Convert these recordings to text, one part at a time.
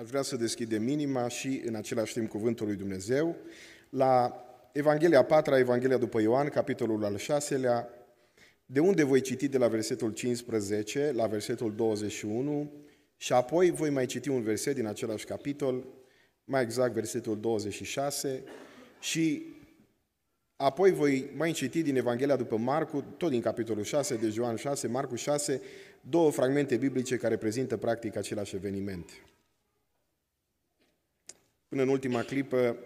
Aș vrea să deschidem inima și în același timp cuvântul lui Dumnezeu la Evanghelia 4, Evanghelia după Ioan, capitolul al 6-lea, de unde voi citi de la versetul 15 la versetul 21 și apoi voi mai citi un verset din același capitol, mai exact versetul 26 și apoi voi mai citi din Evanghelia după Marcu, tot din capitolul 6, de Ioan 6, Marcu 6, două fragmente biblice care prezintă practic același eveniment. Până în ultima clipă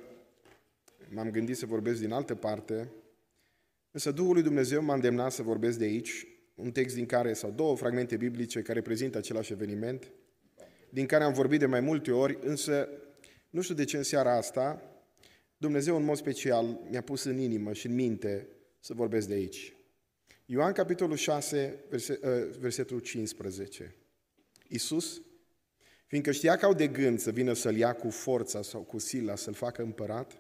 m-am gândit să vorbesc din altă parte, însă Duhul lui Dumnezeu m-a îndemnat să vorbesc de aici, un text din care, sau două fragmente biblice care prezintă același eveniment, din care am vorbit de mai multe ori, însă nu știu de ce în seara asta Dumnezeu în mod special mi-a pus în inimă și în minte să vorbesc de aici. Ioan capitolul 6, versetul 15. Iisus Fiindcă știa că au de gând să vină să-l ia cu forța sau cu sila, să-l facă împărat,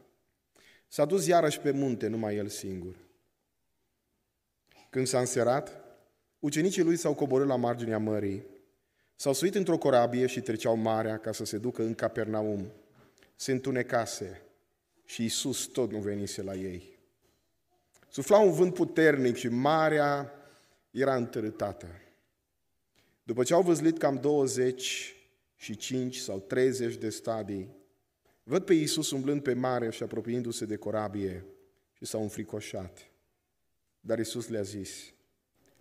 s-a dus iarăși pe munte, numai el singur. Când s-a înserat, ucenicii lui s-au coborât la marginea mării, s-au suit într-o corabie și treceau marea ca să se ducă în Capernaum. Se întunecase și Isus tot nu venise la ei. Sufla un vânt puternic și marea era întărâtată. După ce au văzlit cam 20 și 5 sau 30 de stadii, văd pe Iisus umblând pe mare și apropiindu-se de corabie și s-au înfricoșat. Dar Iisus le-a zis,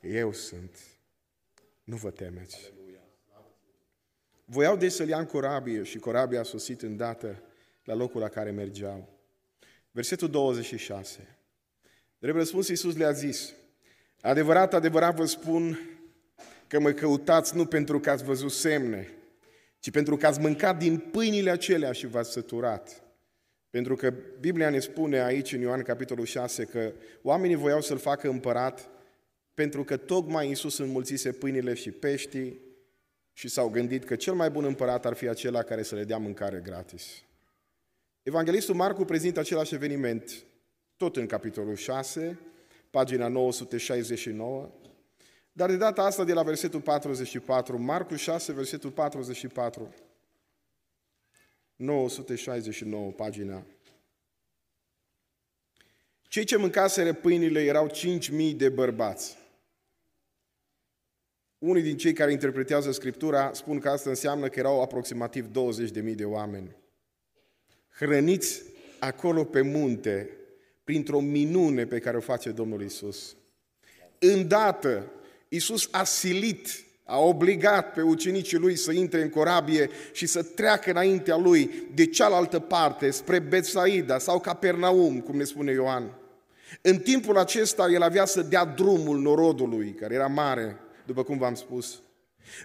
eu sunt, nu vă temeți. Voiau deci să-l ia în corabie și corabia a sosit îndată la locul la care mergeau. Versetul 26. Drept răspuns, Iisus le-a zis, adevărat, adevărat vă spun că mă căutați nu pentru că ați văzut semne, ci pentru că ați mâncat din pâinile acelea și v-ați săturat. Pentru că Biblia ne spune aici în Ioan capitolul 6 că oamenii voiau să-l facă împărat pentru că tocmai Iisus înmulțise pâinile și peștii și s-au gândit că cel mai bun împărat ar fi acela care să le dea mâncare gratis. Evanghelistul Marcu prezintă același eveniment tot în capitolul 6, pagina 969, dar de data asta de la versetul 44, Marcu 6, versetul 44, 969, pagina. Cei ce mâncaseră pâinile erau 5.000 de bărbați. Unii din cei care interpretează Scriptura spun că asta înseamnă că erau aproximativ 20.000 de oameni. Hrăniți acolo pe munte, printr-o minune pe care o face Domnul Isus. Îndată, Iisus a silit, a obligat pe ucenicii lui să intre în corabie și să treacă înaintea lui de cealaltă parte, spre Betsaida sau Capernaum, cum ne spune Ioan. În timpul acesta el avea să dea drumul norodului, care era mare, după cum v-am spus.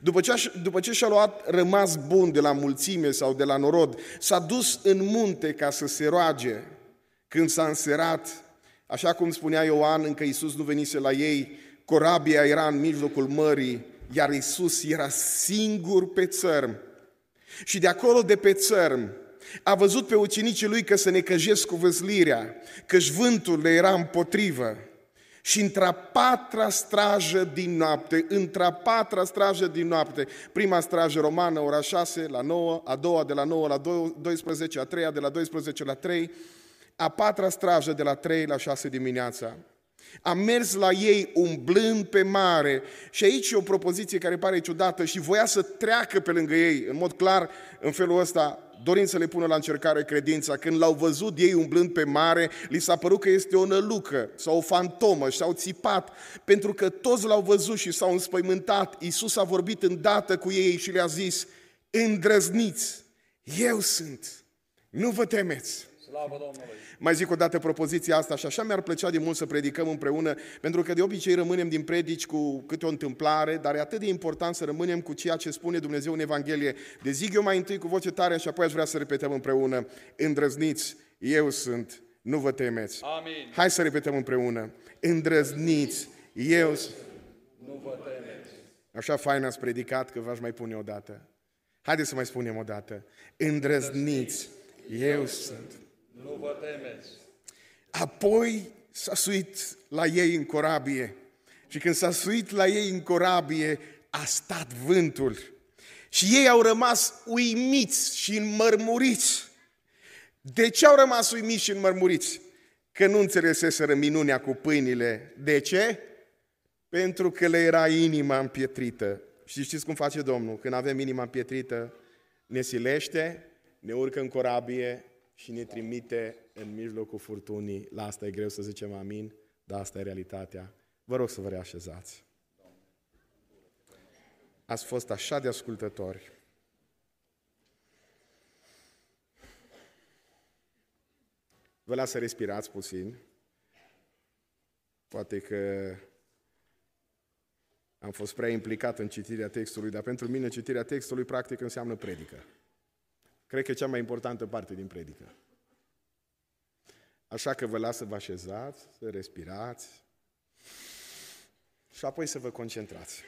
După ce, după ce și-a luat rămas bun de la mulțime sau de la norod, s-a dus în munte ca să se roage. Când s-a înserat, așa cum spunea Ioan, încă Iisus nu venise la ei, corabia era în mijlocul mării, iar Isus era singur pe țărm. Și de acolo, de pe țărm, a văzut pe ucenicii lui că se necăjesc cu văzlirea, căci vântul le era împotrivă. Și într-a patra strajă din noapte, într-a patra strajă din noapte, prima strajă romană, ora 6 la 9, a doua de la 9 la 12, a treia de la 12 la 3, a patra strajă de la 3 la 6 dimineața. A mers la ei umblând pe mare și aici e o propoziție care pare ciudată și voia să treacă pe lângă ei, în mod clar, în felul ăsta, dorind să le pună la încercare credința. Când l-au văzut ei umblând pe mare, li s-a părut că este o nălucă sau o fantomă și au țipat, pentru că toți l-au văzut și s-au înspăimântat. Iisus a vorbit îndată cu ei și le-a zis, îndrăzniți, eu sunt, nu vă temeți. Slavă Domnului! Mai zic o dată propoziția asta și așa mi-ar plăcea de mult să predicăm împreună, pentru că de obicei rămânem din predici cu câte o întâmplare, dar e atât de important să rămânem cu ceea ce spune Dumnezeu în Evanghelie. De zic eu mai întâi cu voce tare și apoi aș vrea să repetăm împreună. Îndrăzniți, eu sunt, nu vă temeți. Amin. Hai să repetăm împreună. Îndrăzniți, eu sunt. Nu vă temeți. Așa fain ați predicat că v-aș mai pune o dată. Haideți să mai spunem o dată. Îndrăzniți, eu sunt. Nu vă temeți. Apoi s-a suit la ei în corabie. Și când s-a suit la ei în corabie, a stat vântul. Și ei au rămas uimiți și înmărmuriți. De ce au rămas uimiți și înmărmuriți? Că nu înțeleseseră minunea cu pâinile. De ce? Pentru că le era inima împietrită. Și știți cum face Domnul? Când avem inima împietrită, ne silește, ne urcă în corabie și ne trimite în mijlocul furtunii. La asta e greu să zicem amin, dar asta e realitatea. Vă rog să vă reașezați. Ați fost așa de ascultători. Vă las să respirați puțin. Poate că am fost prea implicat în citirea textului, dar pentru mine citirea textului practic înseamnă predică. Cred că e cea mai importantă parte din predică. Așa că vă las să vă așezați, să respirați și apoi să vă concentrați.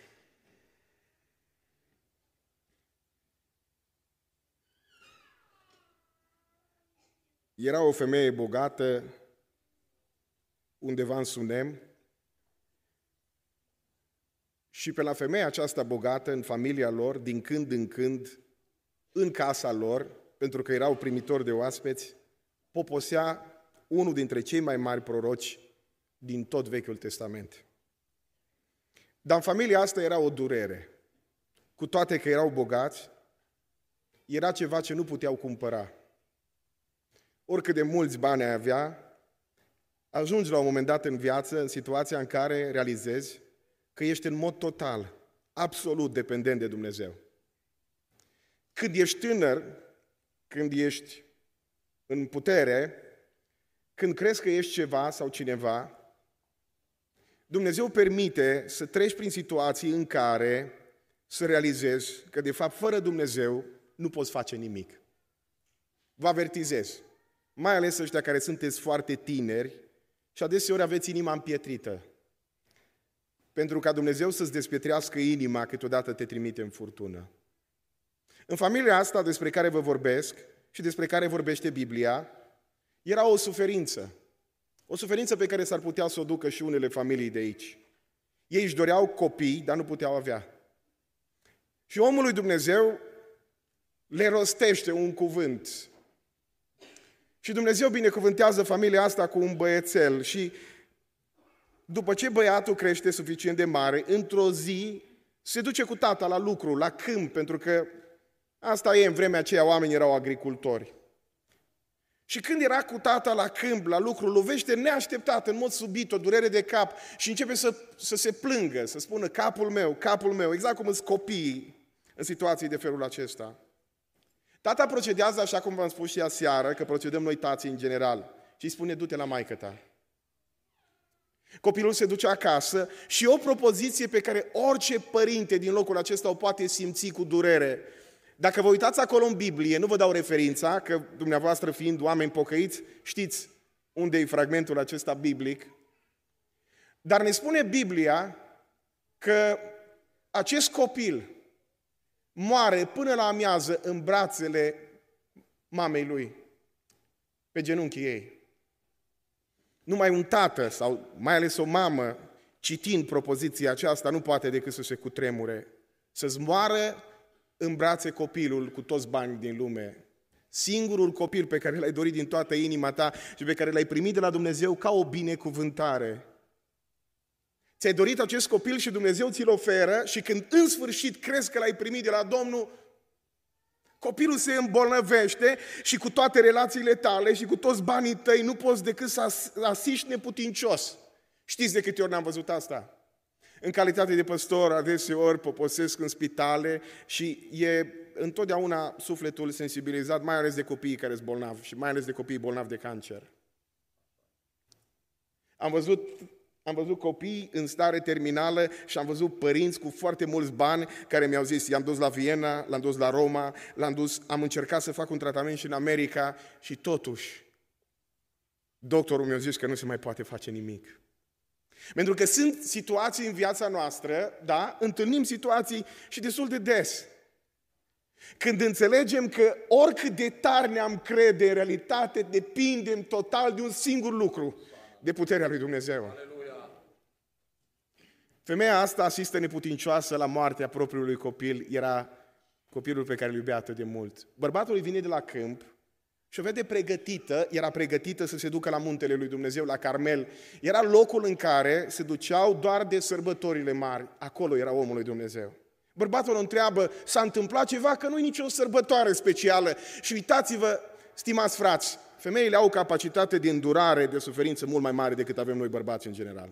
Era o femeie bogată undeva în Sunem și pe la femeia aceasta bogată, în familia lor, din când în când, în casa lor, pentru că erau primitori de oaspeți, poposea unul dintre cei mai mari proroci din tot Vechiul Testament. Dar în familia asta era o durere. Cu toate că erau bogați, era ceva ce nu puteau cumpăra. Oricât de mulți bani ai avea, ajungi la un moment dat în viață în situația în care realizezi că ești în mod total, absolut dependent de Dumnezeu. Când ești tânăr, când ești în putere, când crezi că ești ceva sau cineva, Dumnezeu permite să treci prin situații în care să realizezi că, de fapt, fără Dumnezeu nu poți face nimic. Vă avertizez, mai ales ăștia care sunteți foarte tineri și adeseori aveți inima împietrită. Pentru ca Dumnezeu să-ți despietrească inima, câteodată te trimite în furtună. În familia asta despre care vă vorbesc și despre care vorbește Biblia, era o suferință. O suferință pe care s-ar putea să o ducă și unele familii de aici. Ei își doreau copii, dar nu puteau avea. Și omul lui Dumnezeu le rostește un cuvânt. Și Dumnezeu binecuvântează familia asta cu un băiețel și după ce băiatul crește suficient de mare, într-o zi se duce cu tata la lucru, la câmp, pentru că asta e, în vremea aceea oamenii erau agricultori. Și când era cu tata la câmp, la lucru, lovește neașteptat, în mod subit, o durere de cap și începe să, să se plângă, să spună capul meu, capul meu, exact cum îți copiii în situații de felul acesta. Tata procedează așa cum v-am spus și aseară, că procedăm noi tații în general. Și îi spune, du-te la maică ta. Copilul se duce acasă și o propoziție pe care orice părinte din locul acesta o poate simți cu durere. Dacă vă uitați acolo în Biblie, nu vă dau referința, că dumneavoastră fiind oameni pocăiți, știți unde e fragmentul acesta biblic, dar ne spune Biblia că acest copil moare până la amiază în brațele mamei lui, pe genunchii ei. Numai un tată sau mai ales o mamă, citind propoziția aceasta, nu poate decât să se cutremure. Să-ți moară în brațe copilul cu toți banii din lume. Singurul copil pe care l-ai dorit din toată inima ta și pe care l-ai primit de la Dumnezeu ca o binecuvântare. Ți-ai dorit acest copil și Dumnezeu ți-l oferă și când în sfârșit crezi că l-ai primit de la Domnul, Copilul se îmbolnăvește și cu toate relațiile tale și cu toți banii tăi nu poți decât să asiști neputincios. Știți de câte ori n-am văzut asta? În calitate de păstor, adeseori poposesc în spitale și e întotdeauna sufletul sensibilizat, mai ales de copiii care sunt bolnavi și mai ales de copiii bolnavi de cancer. Am văzut am văzut copii în stare terminală și am văzut părinți cu foarte mulți bani care mi-au zis, i-am dus la Viena, l-am dus la Roma, l-am dus, am încercat să fac un tratament și în America și totuși doctorul mi-a zis că nu se mai poate face nimic. Pentru că sunt situații în viața noastră, da, întâlnim situații și destul de des. Când înțelegem că oricât de tare ne-am crede, în realitate depindem total de un singur lucru, de puterea lui Dumnezeu. Aleluia. Femeia asta, asistă neputincioasă la moartea propriului copil, era copilul pe care îl iubea atât de mult. Bărbatul îi vine de la câmp și o vede pregătită, era pregătită să se ducă la muntele lui Dumnezeu, la Carmel. Era locul în care se duceau doar de sărbătorile mari. Acolo era omul lui Dumnezeu. Bărbatul o întreabă, s-a întâmplat ceva? Că nu e nicio sărbătoare specială. Și uitați-vă, stimați frați, femeile au capacitate de îndurare, de suferință mult mai mare decât avem noi bărbați în general.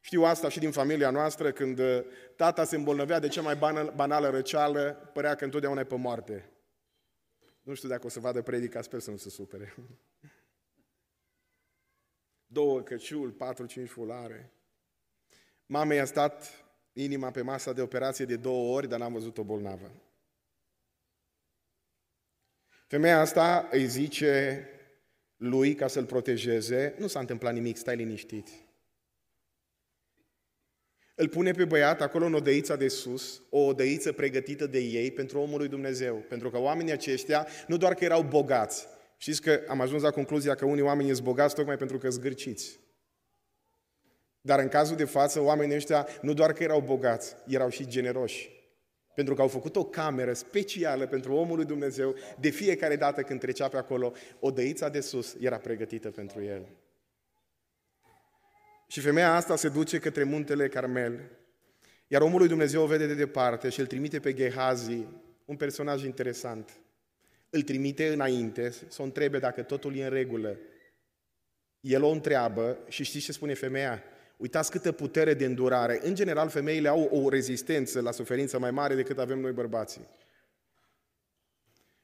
Știu asta și din familia noastră, când uh, tata se îmbolnăvea de cea mai banală răceală, părea că întotdeauna e pe moarte. Nu știu dacă o să vadă predica, sper să nu se supere. Două căciuli, patru, cinci fulare. Mama i-a stat inima pe masa de operație de două ori, dar n-am văzut-o bolnavă. Femeia asta îi zice lui ca să-l protejeze, nu s-a întâmplat nimic, stai liniștit. Îl pune pe băiat acolo în odăița de sus, o odăiță pregătită de ei pentru omul lui Dumnezeu. Pentru că oamenii aceștia nu doar că erau bogați, știți că am ajuns la concluzia că unii oameni sunt bogați tocmai pentru că sunt gârciți. Dar în cazul de față, oamenii ăștia nu doar că erau bogați, erau și generoși. Pentru că au făcut o cameră specială pentru omul lui Dumnezeu, de fiecare dată când trecea pe acolo, odăița de sus era pregătită pentru el. Și femeia asta se duce către muntele Carmel, iar omul lui Dumnezeu o vede de departe și îl trimite pe Gehazi, un personaj interesant. Îl trimite înainte să o întrebe dacă totul e în regulă. El o întreabă și știți ce spune femeia? Uitați câtă putere de îndurare. În general, femeile au o rezistență la suferință mai mare decât avem noi bărbații.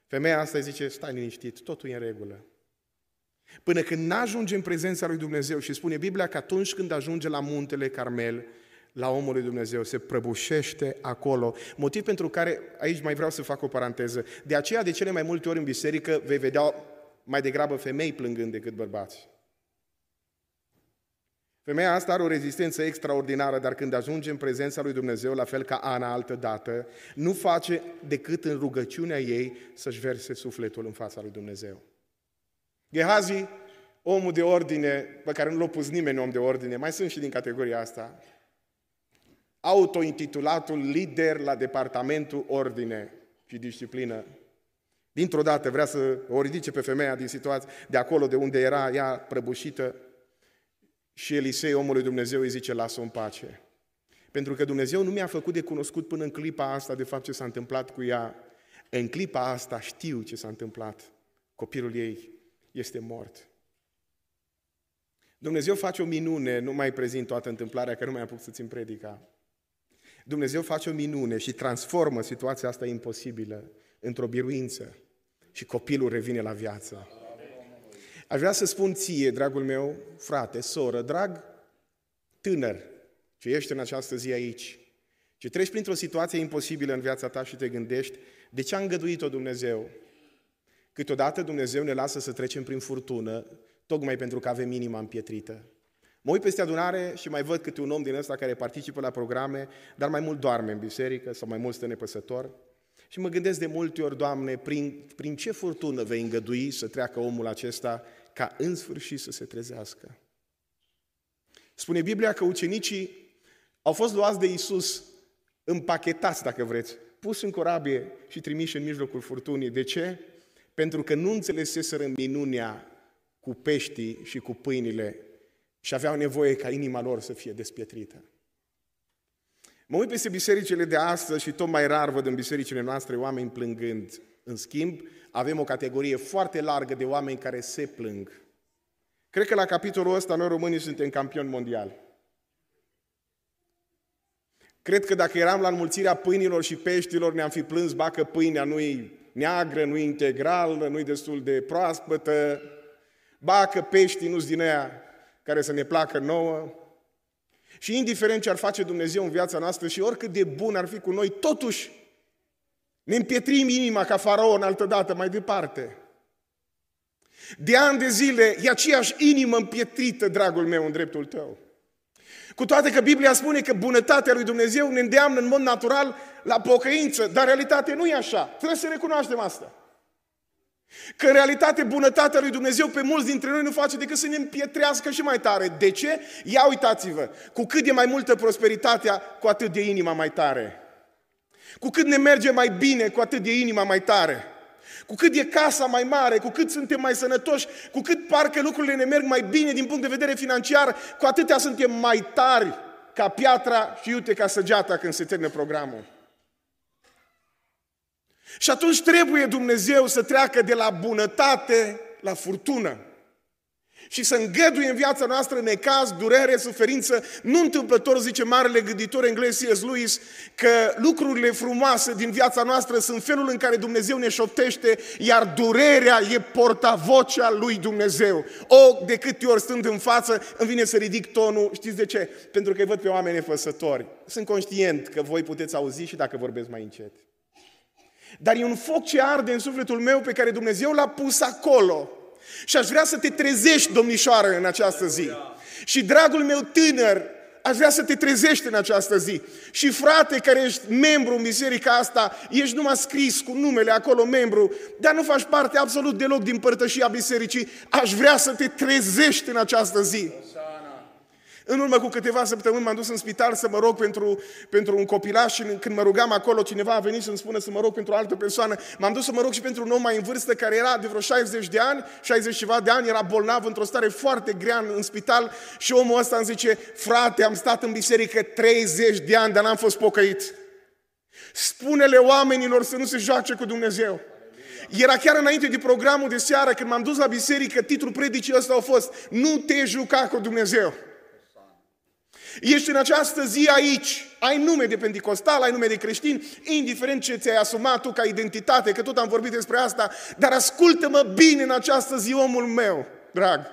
Femeia asta îi zice, stai liniștit, totul e în regulă. Până când n-ajunge în prezența lui Dumnezeu și spune Biblia că atunci când ajunge la muntele Carmel, la omul lui Dumnezeu, se prăbușește acolo. Motiv pentru care, aici mai vreau să fac o paranteză, de aceea de cele mai multe ori în biserică vei vedea mai degrabă femei plângând decât bărbați. Femeia asta are o rezistență extraordinară, dar când ajunge în prezența lui Dumnezeu, la fel ca Ana altă dată, nu face decât în rugăciunea ei să-și verse sufletul în fața lui Dumnezeu. Gehazi, omul de ordine, pe care nu l-a pus nimeni om de ordine, mai sunt și din categoria asta, autointitulatul lider la departamentul ordine și disciplină. Dintr-o dată vrea să o ridice pe femeia din situație, de acolo de unde era ea prăbușită, și Elisei, omul lui Dumnezeu, îi zice, lasă-o în pace. Pentru că Dumnezeu nu mi-a făcut de cunoscut până în clipa asta de fapt ce s-a întâmplat cu ea. În clipa asta știu ce s-a întâmplat. Copilul ei este mort. Dumnezeu face o minune, nu mai prezint toată întâmplarea, că nu mai apuc să țin predica. Dumnezeu face o minune și transformă situația asta imposibilă într-o biruință și copilul revine la viață. Aș vrea să spun ție, dragul meu, frate, soră, drag tânăr, ce ești în această zi aici, ce treci printr-o situație imposibilă în viața ta și te gândești, de ce a îngăduit-o Dumnezeu? Câteodată Dumnezeu ne lasă să trecem prin furtună, tocmai pentru că avem inima împietrită. Mă uit peste adunare și mai văd câte un om din ăsta care participă la programe, dar mai mult doarme în biserică sau mai mult stă nepăsător. Și mă gândesc de multe ori, Doamne, prin, prin ce furtună vei îngădui să treacă omul acesta ca în sfârșit să se trezească. Spune Biblia că ucenicii au fost luați de Isus, împachetați, dacă vreți, pus în corabie și trimiși în mijlocul furtunii. De ce? Pentru că nu înțeleseseră minunea cu peștii și cu pâinile și aveau nevoie ca inima lor să fie despietrită. Mă uit peste bisericile de astăzi și tot mai rar văd în bisericile noastre oameni plângând. În schimb, avem o categorie foarte largă de oameni care se plâng. Cred că la capitolul ăsta noi românii suntem campioni mondiali. Cred că dacă eram la înmulțirea pâinilor și peștilor, ne-am fi plâns, bacă pâinea nu-i neagră, nu-i integrală, nu-i destul de proaspătă, bacă peștii nu-s din aia care să ne placă nouă. Și indiferent ce ar face Dumnezeu în viața noastră și oricât de bun ar fi cu noi, totuși ne împietrim inima ca faraon altădată mai departe. De ani de zile e aceeași inimă împietrită, dragul meu, în dreptul tău. Cu toate că Biblia spune că bunătatea lui Dumnezeu ne îndeamnă în mod natural la pocăință, dar realitatea nu e așa. Trebuie să recunoaștem asta. Că în realitate bunătatea lui Dumnezeu pe mulți dintre noi nu face decât să ne împietrească și mai tare. De ce? Ia uitați-vă, cu cât e mai multă prosperitatea, cu atât de inima mai tare. Cu cât ne merge mai bine, cu atât e inima mai tare. Cu cât e casa mai mare, cu cât suntem mai sănătoși, cu cât parcă lucrurile ne merg mai bine din punct de vedere financiar, cu atâtea suntem mai tari ca piatra și iute ca săgeata când se termină programul. Și atunci trebuie Dumnezeu să treacă de la bunătate la furtună și să îngăduie în viața noastră necaz, durere, suferință. Nu întâmplător, zice marele gânditor englez C.S. Lewis, că lucrurile frumoase din viața noastră sunt felul în care Dumnezeu ne șoptește, iar durerea e portavocea lui Dumnezeu. O, de câte ori stând în față, îmi vine să ridic tonul. Știți de ce? Pentru că îi văd pe oameni nefăsători. Sunt conștient că voi puteți auzi și dacă vorbesc mai încet. Dar e un foc ce arde în sufletul meu pe care Dumnezeu l-a pus acolo și aș vrea să te trezești, domnișoară, în această zi. Și dragul meu tânăr, aș vrea să te trezești în această zi. Și frate care ești membru în biserica asta, ești numai scris cu numele acolo membru, dar nu faci parte absolut deloc din părtășia bisericii, aș vrea să te trezești în această zi. În urmă cu câteva săptămâni m-am dus în spital să mă rog pentru, pentru un copilaș și când mă rugam acolo, cineva a venit să-mi spună să mă rog pentru o altă persoană. M-am dus să mă rog și pentru un om mai în vârstă care era de vreo 60 de ani, 60 ceva de ani, era bolnav într-o stare foarte grea în, în spital și omul ăsta îmi zice, frate, am stat în biserică 30 de ani, dar n-am fost pocăit. Spune-le oamenilor să nu se joace cu Dumnezeu. Era chiar înainte de programul de seară, când m-am dus la biserică, titlul predicii ăsta a fost Nu te juca cu Dumnezeu. Ești în această zi aici, ai nume de pentecostal, ai nume de creștin, indiferent ce ți-ai asumat tu ca identitate, că tot am vorbit despre asta, dar ascultă-mă bine în această zi, omul meu, drag.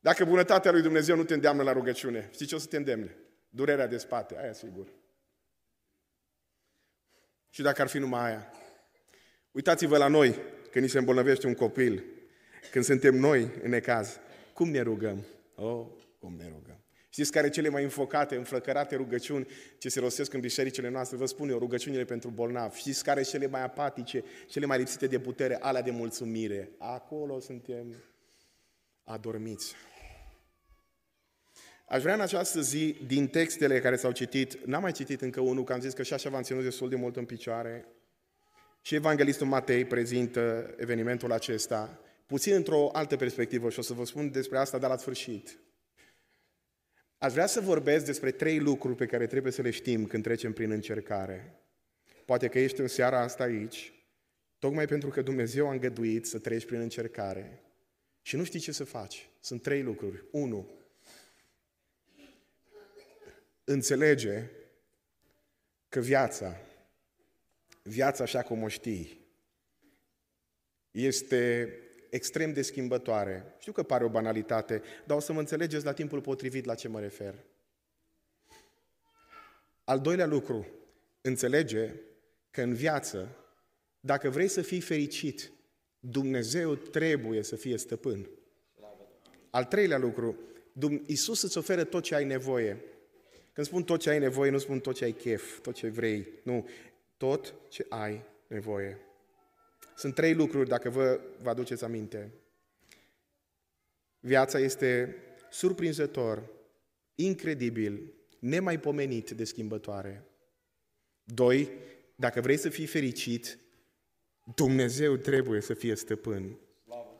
Dacă bunătatea lui Dumnezeu nu te îndeamnă la rugăciune, știi ce o să te îndemne? Durerea de spate, aia sigur. Și dacă ar fi numai aia. Uitați-vă la noi, când ni se îmbolnăvește un copil, când suntem noi în necaz, cum ne rugăm? Oh, cum ne rugăm. Știți care cele mai înfocate, înflăcărate rugăciuni ce se rostesc în bisericile noastre? Vă spun eu, rugăciunile pentru bolnavi. Știți care cele mai apatice, cele mai lipsite de putere? Alea de mulțumire. Acolo suntem adormiți. Aș vrea în această zi, din textele care s-au citit, n-am mai citit încă unul, că am zis că și așa v-am ținut destul de mult în picioare, și Evanghelistul Matei prezintă evenimentul acesta, puțin într-o altă perspectivă și o să vă spun despre asta, dar la sfârșit. Aș vrea să vorbesc despre trei lucruri pe care trebuie să le știm când trecem prin încercare. Poate că ești în seara asta aici, tocmai pentru că Dumnezeu a îngăduit să treci prin încercare și nu știi ce să faci. Sunt trei lucruri. Unu, înțelege că viața, viața așa cum o știi, este extrem de schimbătoare. Știu că pare o banalitate, dar o să mă înțelegeți la timpul potrivit la ce mă refer. Al doilea lucru, înțelege că în viață, dacă vrei să fii fericit, Dumnezeu trebuie să fie stăpân. Al treilea lucru, Iisus îți oferă tot ce ai nevoie. Când spun tot ce ai nevoie, nu spun tot ce ai chef, tot ce vrei. Nu, tot ce ai nevoie. Sunt trei lucruri, dacă vă, vă aduceți aminte. Viața este surprinzător, incredibil, nemaipomenit de schimbătoare. Doi, dacă vrei să fii fericit, Dumnezeu trebuie să fie stăpân.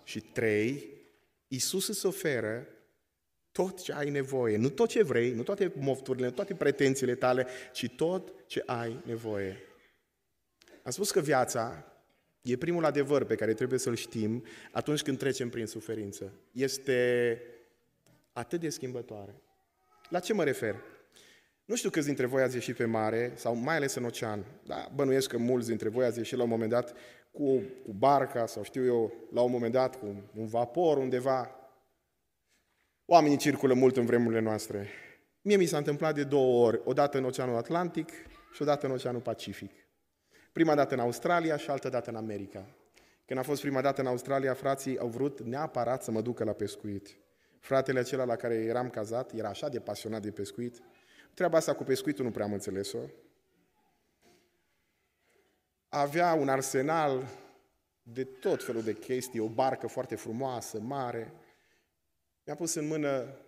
Și trei, Isus îți oferă tot ce ai nevoie. Nu tot ce vrei, nu toate mofturile, nu toate pretențiile tale, ci tot ce ai nevoie. Am spus că viața E primul adevăr pe care trebuie să-l știm atunci când trecem prin suferință. Este atât de schimbătoare. La ce mă refer? Nu știu câți dintre voi ați ieșit pe mare, sau mai ales în ocean, dar bănuiesc că mulți dintre voi ați ieșit la un moment dat cu, cu barca, sau știu eu, la un moment dat cu un vapor undeva. Oamenii circulă mult în vremurile noastre. Mie mi s-a întâmplat de două ori, o dată în Oceanul Atlantic și o dată în Oceanul Pacific. Prima dată în Australia și altă dată în America. Când a fost prima dată în Australia, frații au vrut neapărat să mă ducă la pescuit. Fratele acela la care eram cazat era așa de pasionat de pescuit. Treaba asta cu pescuitul nu prea am înțeles-o. Avea un arsenal de tot felul de chestii, o barcă foarte frumoasă, mare. Mi-a pus în mână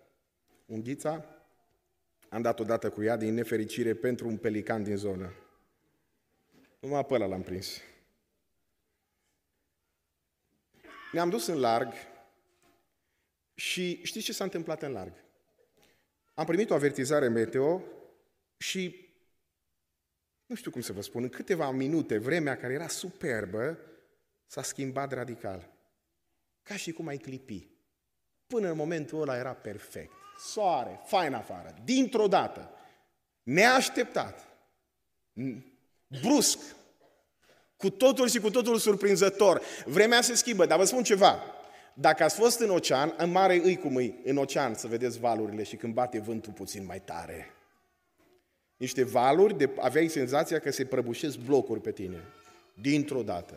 unghița, Am dat odată cu ea din nefericire pentru un pelican din zonă. Numai pe ăla l-am prins. Ne-am dus în larg și știți ce s-a întâmplat în larg? Am primit o avertizare meteo și nu știu cum să vă spun, în câteva minute, vremea care era superbă s-a schimbat radical. Ca și cum ai clipi. Până în momentul ăla era perfect. Soare, fain afară, dintr-o dată, neașteptat, brusc, cu totul și cu totul surprinzător. Vremea se schimbă, dar vă spun ceva. Dacă ați fost în ocean, în mare îi cum îi, în ocean, să vedeți valurile și când bate vântul puțin mai tare. Niște valuri, de, aveai senzația că se prăbușesc blocuri pe tine, dintr-o dată.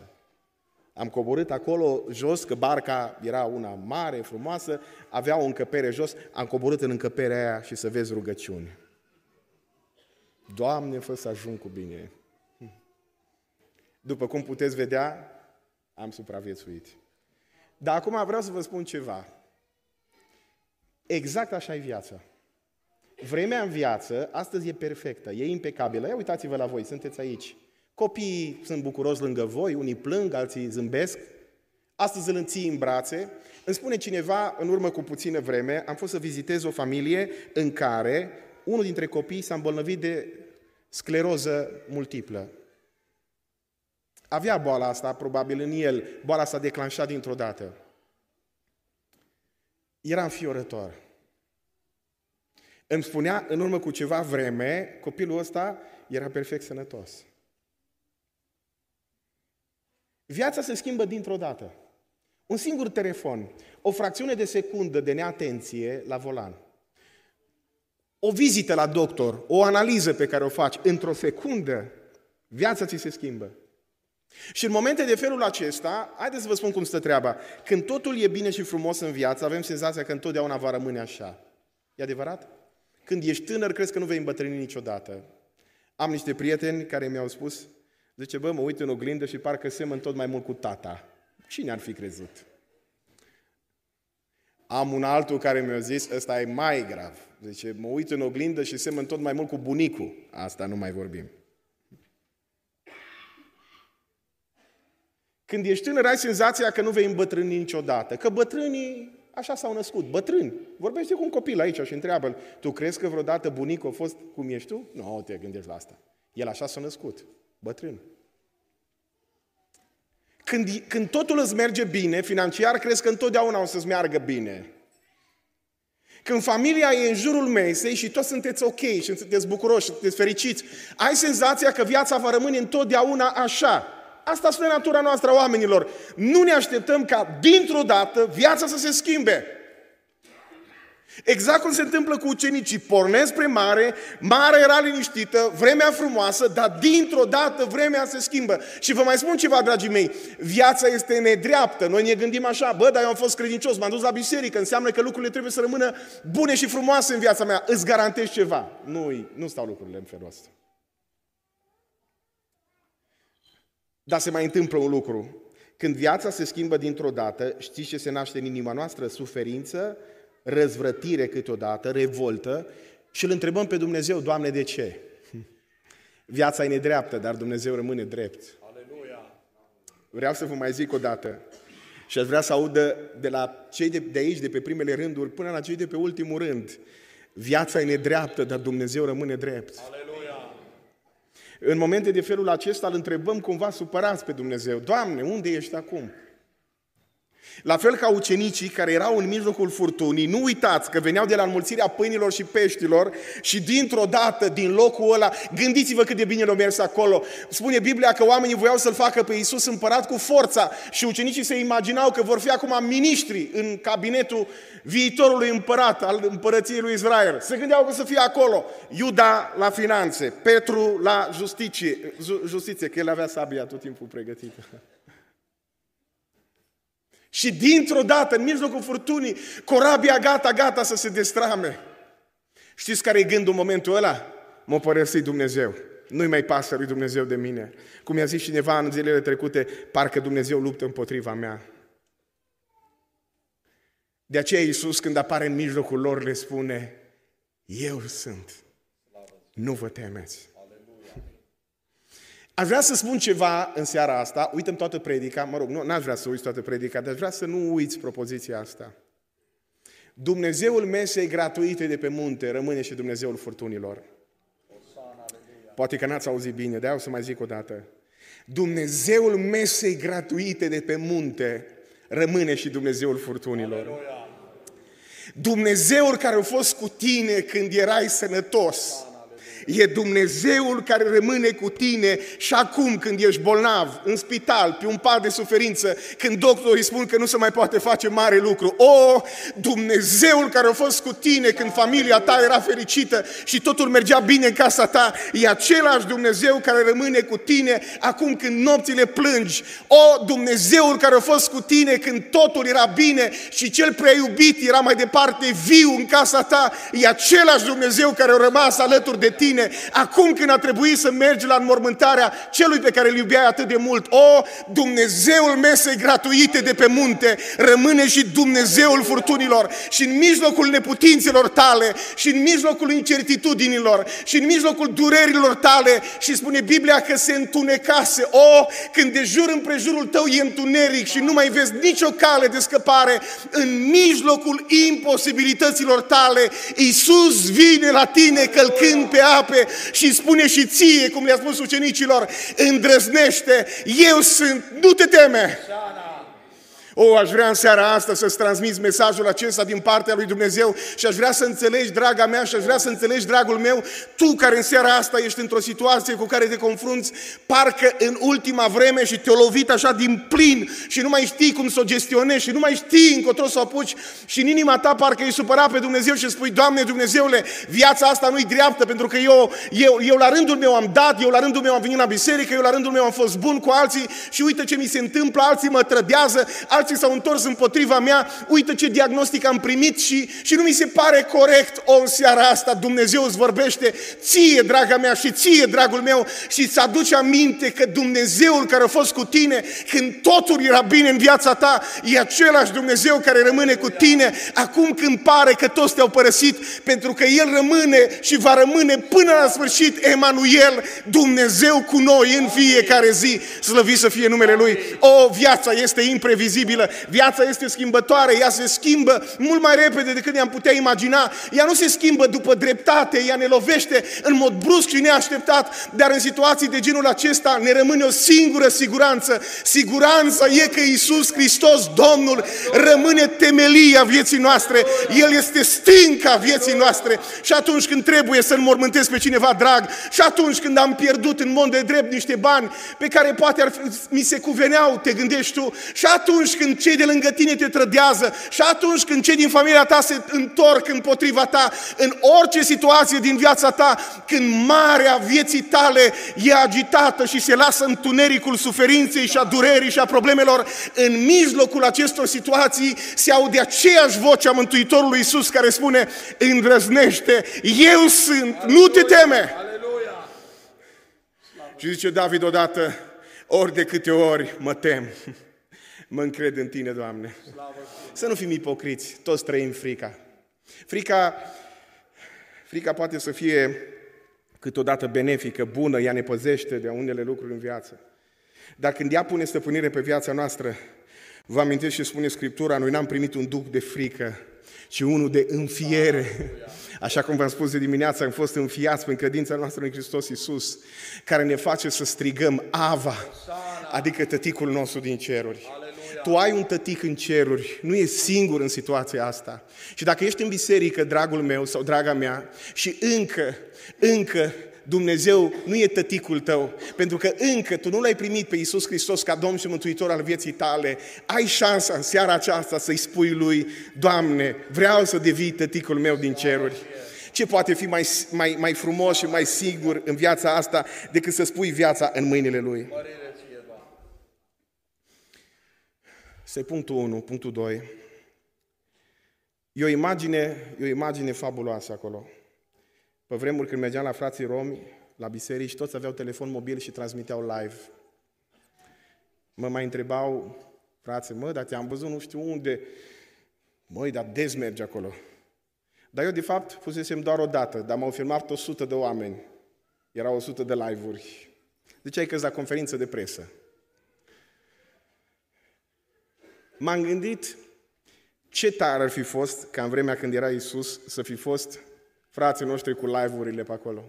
Am coborât acolo jos, că barca era una mare, frumoasă, avea o încăpere jos, am coborât în încăperea aia și să vezi rugăciuni. Doamne, fă să ajung cu bine. După cum puteți vedea, am supraviețuit. Dar acum vreau să vă spun ceva. Exact așa e viața. Vremea în viață, astăzi e perfectă, e impecabilă. Ia uitați-vă la voi, sunteți aici. Copiii sunt bucuroși lângă voi, unii plâng, alții zâmbesc. Astăzi îl înții în brațe. Îmi spune cineva, în urmă cu puțină vreme, am fost să vizitez o familie în care unul dintre copii s-a îmbolnăvit de scleroză multiplă. Avea boala asta, probabil, în el. Boala s-a declanșat dintr-o dată. Era înfiorător. Îmi spunea, în urmă cu ceva vreme, copilul ăsta era perfect sănătos. Viața se schimbă dintr-o dată. Un singur telefon, o fracțiune de secundă de neatenție la volan, o vizită la doctor, o analiză pe care o faci într-o secundă, viața ți se schimbă. Și în momente de felul acesta, haideți să vă spun cum stă treaba. Când totul e bine și frumos în viață, avem senzația că întotdeauna va rămâne așa. E adevărat? Când ești tânăr, crezi că nu vei îmbătrâni niciodată. Am niște prieteni care mi-au spus, zice, bă, mă uit în oglindă și parcă semăn tot mai mult cu tata. Cine ar fi crezut? Am un altul care mi-a zis, ăsta e mai grav. Zice, mă uit în oglindă și semăn tot mai mult cu bunicul. Asta nu mai vorbim. Când ești tânăr, ai senzația că nu vei îmbătrâni niciodată. Că bătrânii așa s-au născut, bătrâni. Vorbește cu un copil aici și întreabă tu crezi că vreodată bunicul a fost cum ești tu? Nu, te gândești la asta. El așa s-a născut, bătrân. Când, când totul îți merge bine, financiar, crezi că întotdeauna o să-ți meargă bine. Când familia e în jurul mesei și toți sunteți ok și sunteți bucuroși, sunteți fericiți, ai senzația că viața va rămâne întotdeauna așa. Asta spune natura noastră a oamenilor. Nu ne așteptăm ca dintr-o dată viața să se schimbe. Exact cum se întâmplă cu ucenicii. Pornesc spre mare, marea era liniștită, vremea frumoasă, dar dintr-o dată vremea se schimbă. Și vă mai spun ceva, dragii mei, viața este nedreaptă. Noi ne gândim așa, bă, dar eu am fost credincios, m-am dus la biserică, înseamnă că lucrurile trebuie să rămână bune și frumoase în viața mea. Îți garantez ceva. Nu, nu stau lucrurile în felul ăsta. Dar se mai întâmplă un lucru. Când viața se schimbă dintr-o dată, știți ce se naște în inima noastră? Suferință, răzvrătire câteodată, revoltă și îl întrebăm pe Dumnezeu, Doamne, de ce? Viața e nedreaptă, dar Dumnezeu rămâne drept. Aleluia! Vreau să vă mai zic o dată. Și aș vrea să audă de la cei de, de aici, de pe primele rânduri, până la cei de pe ultimul rând. Viața e nedreaptă, dar Dumnezeu rămâne drept. Aleluia! În momente de felul acesta îl întrebăm cumva supărați pe Dumnezeu. Doamne, unde ești acum? La fel ca ucenicii care erau în mijlocul furtunii, nu uitați că veneau de la înmulțirea pâinilor și peștilor și dintr-o dată, din locul ăla, gândiți-vă cât de bine l-au mers acolo. Spune Biblia că oamenii voiau să-l facă pe Iisus împărat cu forța și ucenicii se imaginau că vor fi acum miniștri în cabinetul viitorului împărat al împărăției lui Israel. Se gândeau că să fie acolo. Iuda la finanțe, Petru la justiție, justiție că el avea sabia tot timpul pregătită. Și dintr-o dată, în mijlocul furtunii, corabia gata, gata să se destrame. Știți care e gândul în momentul ăla? Mă părăsi Dumnezeu. Nu-i mai pasă lui Dumnezeu de mine. Cum i-a zis cineva în zilele trecute, parcă Dumnezeu luptă împotriva mea. De aceea Iisus când apare în mijlocul lor le spune, eu sunt. nu vă temeți. Aș vrea să spun ceva în seara asta, uităm toată predica, mă rog, nu aș vrea să uiți toată predica, dar aș vrea să nu uiți propoziția asta. Dumnezeul mesei gratuite de pe munte rămâne și Dumnezeul furtunilor. Poate că n-ați auzit bine, de-aia o să mai zic o dată. Dumnezeul mesei gratuite de pe munte rămâne și Dumnezeul furtunilor. Dumnezeul care a fost cu tine când erai sănătos E Dumnezeul care rămâne cu tine și acum când ești bolnav, în spital, pe un pat de suferință, când doctorii spun că nu se mai poate face mare lucru. O, Dumnezeul care a fost cu tine când familia ta era fericită și totul mergea bine în casa ta, e același Dumnezeu care rămâne cu tine acum când nopțile plângi. O, Dumnezeul care a fost cu tine când totul era bine și cel prea iubit era mai departe viu în casa ta, e același Dumnezeu care a rămas alături de tine tine, acum când a trebuit să mergi la înmormântarea celui pe care îl iubeai atât de mult. O, Dumnezeul mesei gratuite de pe munte rămâne și Dumnezeul furtunilor și în mijlocul neputințelor tale și în mijlocul incertitudinilor și în mijlocul durerilor tale și spune Biblia că se întunecase. O, când de jur împrejurul tău e întuneric și nu mai vezi nicio cale de scăpare, în mijlocul imposibilităților tale, Iisus vine la tine călcând pe apă ape și spune și ție, cum le-a spus ucenicilor, îndrăznește, eu sunt, nu te teme. O, aș vrea în seara asta să-ți transmiți mesajul acesta din partea lui Dumnezeu și aș vrea să înțelegi, draga mea, și aș vrea să înțelegi, dragul meu, tu care în seara asta ești într-o situație cu care te confrunți, parcă în ultima vreme și te-o lovit așa din plin și nu mai știi cum să o gestionezi și nu mai știi încotro să o apuci și în inima ta parcă e supărat pe Dumnezeu și spui, Doamne Dumnezeule, viața asta nu-i dreaptă pentru că eu, eu, eu la rândul meu am dat, eu la rândul meu am venit la biserică, eu la rândul meu am fost bun cu alții și uite ce mi se întâmplă, alții mă trădează, alții s-au întors împotriva mea, uite ce diagnostic am primit și, și nu mi se pare corect o în seara asta Dumnezeu îți vorbește ție, draga mea, și ție, dragul meu, și îți aduce aminte că Dumnezeul care a fost cu tine când totul era bine în viața ta, e același Dumnezeu care rămâne cu tine acum când pare că toți te-au părăsit, pentru că El rămâne și va rămâne până la sfârșit Emanuel, Dumnezeu cu noi în fiecare zi, slăvit să fie numele Lui. O, viața este imprevizibilă, viața este schimbătoare, ea se schimbă mult mai repede decât ne-am putea imagina. Ea nu se schimbă după dreptate, ea ne lovește în mod brusc și neașteptat, dar în situații de genul acesta ne rămâne o singură siguranță. Siguranța e că Iisus Hristos, Domnul, rămâne temelia vieții noastre. El este stânca vieții noastre. Și atunci când trebuie să înmormântez pe cineva drag, și atunci când am pierdut în mod de drept niște bani pe care poate ar fi, mi se cuveneau, te gândești tu, și atunci când cei de lângă tine te trădează și atunci când cei din familia ta se întorc împotriva ta, în orice situație din viața ta, când marea vieții tale e agitată și se lasă întunericul suferinței și a durerii și a problemelor, în mijlocul acestor situații se aude aceeași voce a Mântuitorului Iisus care spune, îndrăznește, eu sunt, nu te teme. Și zice David odată, ori de câte ori mă tem, Mă încred în Tine, Doamne. Să nu fim ipocriți, toți trăim frica. Frica, frica poate să fie câteodată benefică, bună, ea ne păzește de unele lucruri în viață. Dar când ea pune stăpânire pe viața noastră, vă amintesc și spune Scriptura, noi n-am primit un duc de frică, ci unul de înfiere. Așa cum v-am spus de dimineață, am fost înfiați prin credința noastră în Hristos Iisus, care ne face să strigăm Ava, adică tăticul nostru din ceruri. Tu ai un tătic în ceruri, nu e singur în situația asta. Și dacă ești în biserică, dragul meu sau draga mea, și încă, încă Dumnezeu nu e tăticul tău, pentru că încă tu nu l-ai primit pe Iisus Hristos ca Domn și Mântuitor al vieții tale, ai șansa în seara aceasta să-i spui lui, Doamne, vreau să devii tăticul meu din ceruri. Ce poate fi mai, mai, mai frumos și mai sigur în viața asta decât să spui viața în mâinile Lui? Este punctul 1, punctul 2. E o imagine, e o imagine fabuloasă acolo. Pe vremuri când mergeam la frații romi, la biserici, toți aveau telefon mobil și transmiteau live. Mă mai întrebau, frate, mă, dar te-am văzut nu știu unde. Măi, dar des mergi acolo. Dar eu, de fapt, fusesem doar o dată, dar m-au filmat 100 de oameni. Erau 100 de live-uri. Ziceai că la conferință de presă. M-am gândit ce tare ar fi fost ca în vremea când era Isus să fi fost frații noștri cu live-urile pe acolo.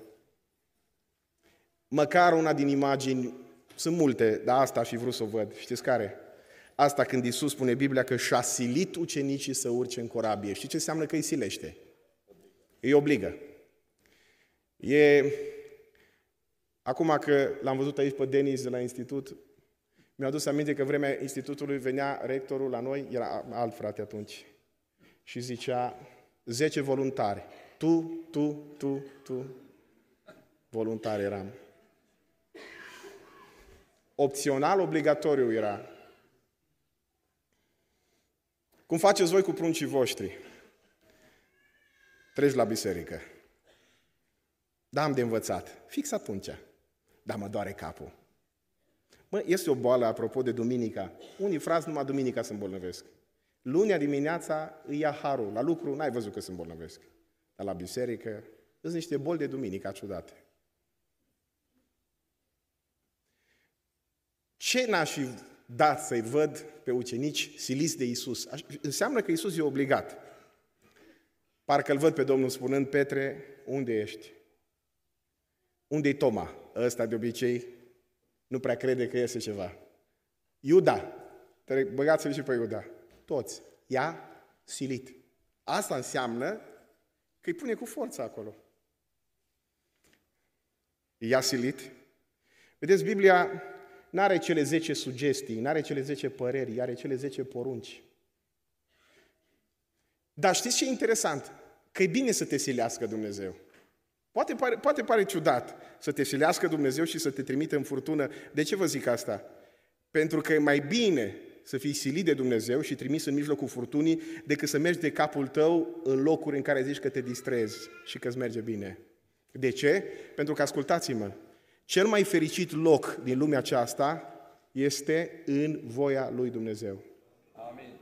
Măcar una din imagini, sunt multe, dar asta aș fi vrut să o văd. Știți care? Asta când Isus spune Biblia că și-a silit ucenicii să urce în corabie. Știți ce înseamnă că îi silește? Îi obligă. E... Acum că l-am văzut aici pe Denis de la institut, mi-a adus aminte că vremea institutului venea rectorul la noi, era alt frate atunci, și zicea 10 voluntari. Tu, tu, tu, tu. Voluntari eram. Opțional, obligatoriu era. Cum faceți voi cu pruncii voștri? Treci la biserică. Da, am de învățat. Fix atunci. Da, mă doare capul. Mă, este o boală, apropo de duminica. Unii frați numai duminica se îmbolnăvesc. Lunea dimineața îi ia harul. La lucru n-ai văzut că se îmbolnăvesc. Dar la biserică sunt niște boli de duminica ciudate. Ce n-aș fi dat să-i văd pe ucenici siliți de Isus? Înseamnă că Isus e obligat. Parcă îl văd pe Domnul spunând, Petre, unde ești? Unde-i Toma? Ăsta de obicei nu prea crede că este ceva. Iuda, băgați-l și pe Iuda. Toți. Ia silit. Asta înseamnă că îi pune cu forța acolo. Ia silit. Vedeți, Biblia nu are cele 10 sugestii, nu are cele 10 păreri, are cele 10 porunci. Dar știți ce e interesant? Că e bine să te silească Dumnezeu. Poate pare, poate pare ciudat să te silească Dumnezeu și să te trimite în furtună. De ce vă zic asta? Pentru că e mai bine să fii silit de Dumnezeu și trimis în mijlocul furtunii decât să mergi de capul tău în locuri în care zici că te distrezi și că îți merge bine. De ce? Pentru că, ascultați-mă, cel mai fericit loc din lumea aceasta este în voia lui Dumnezeu. Amin.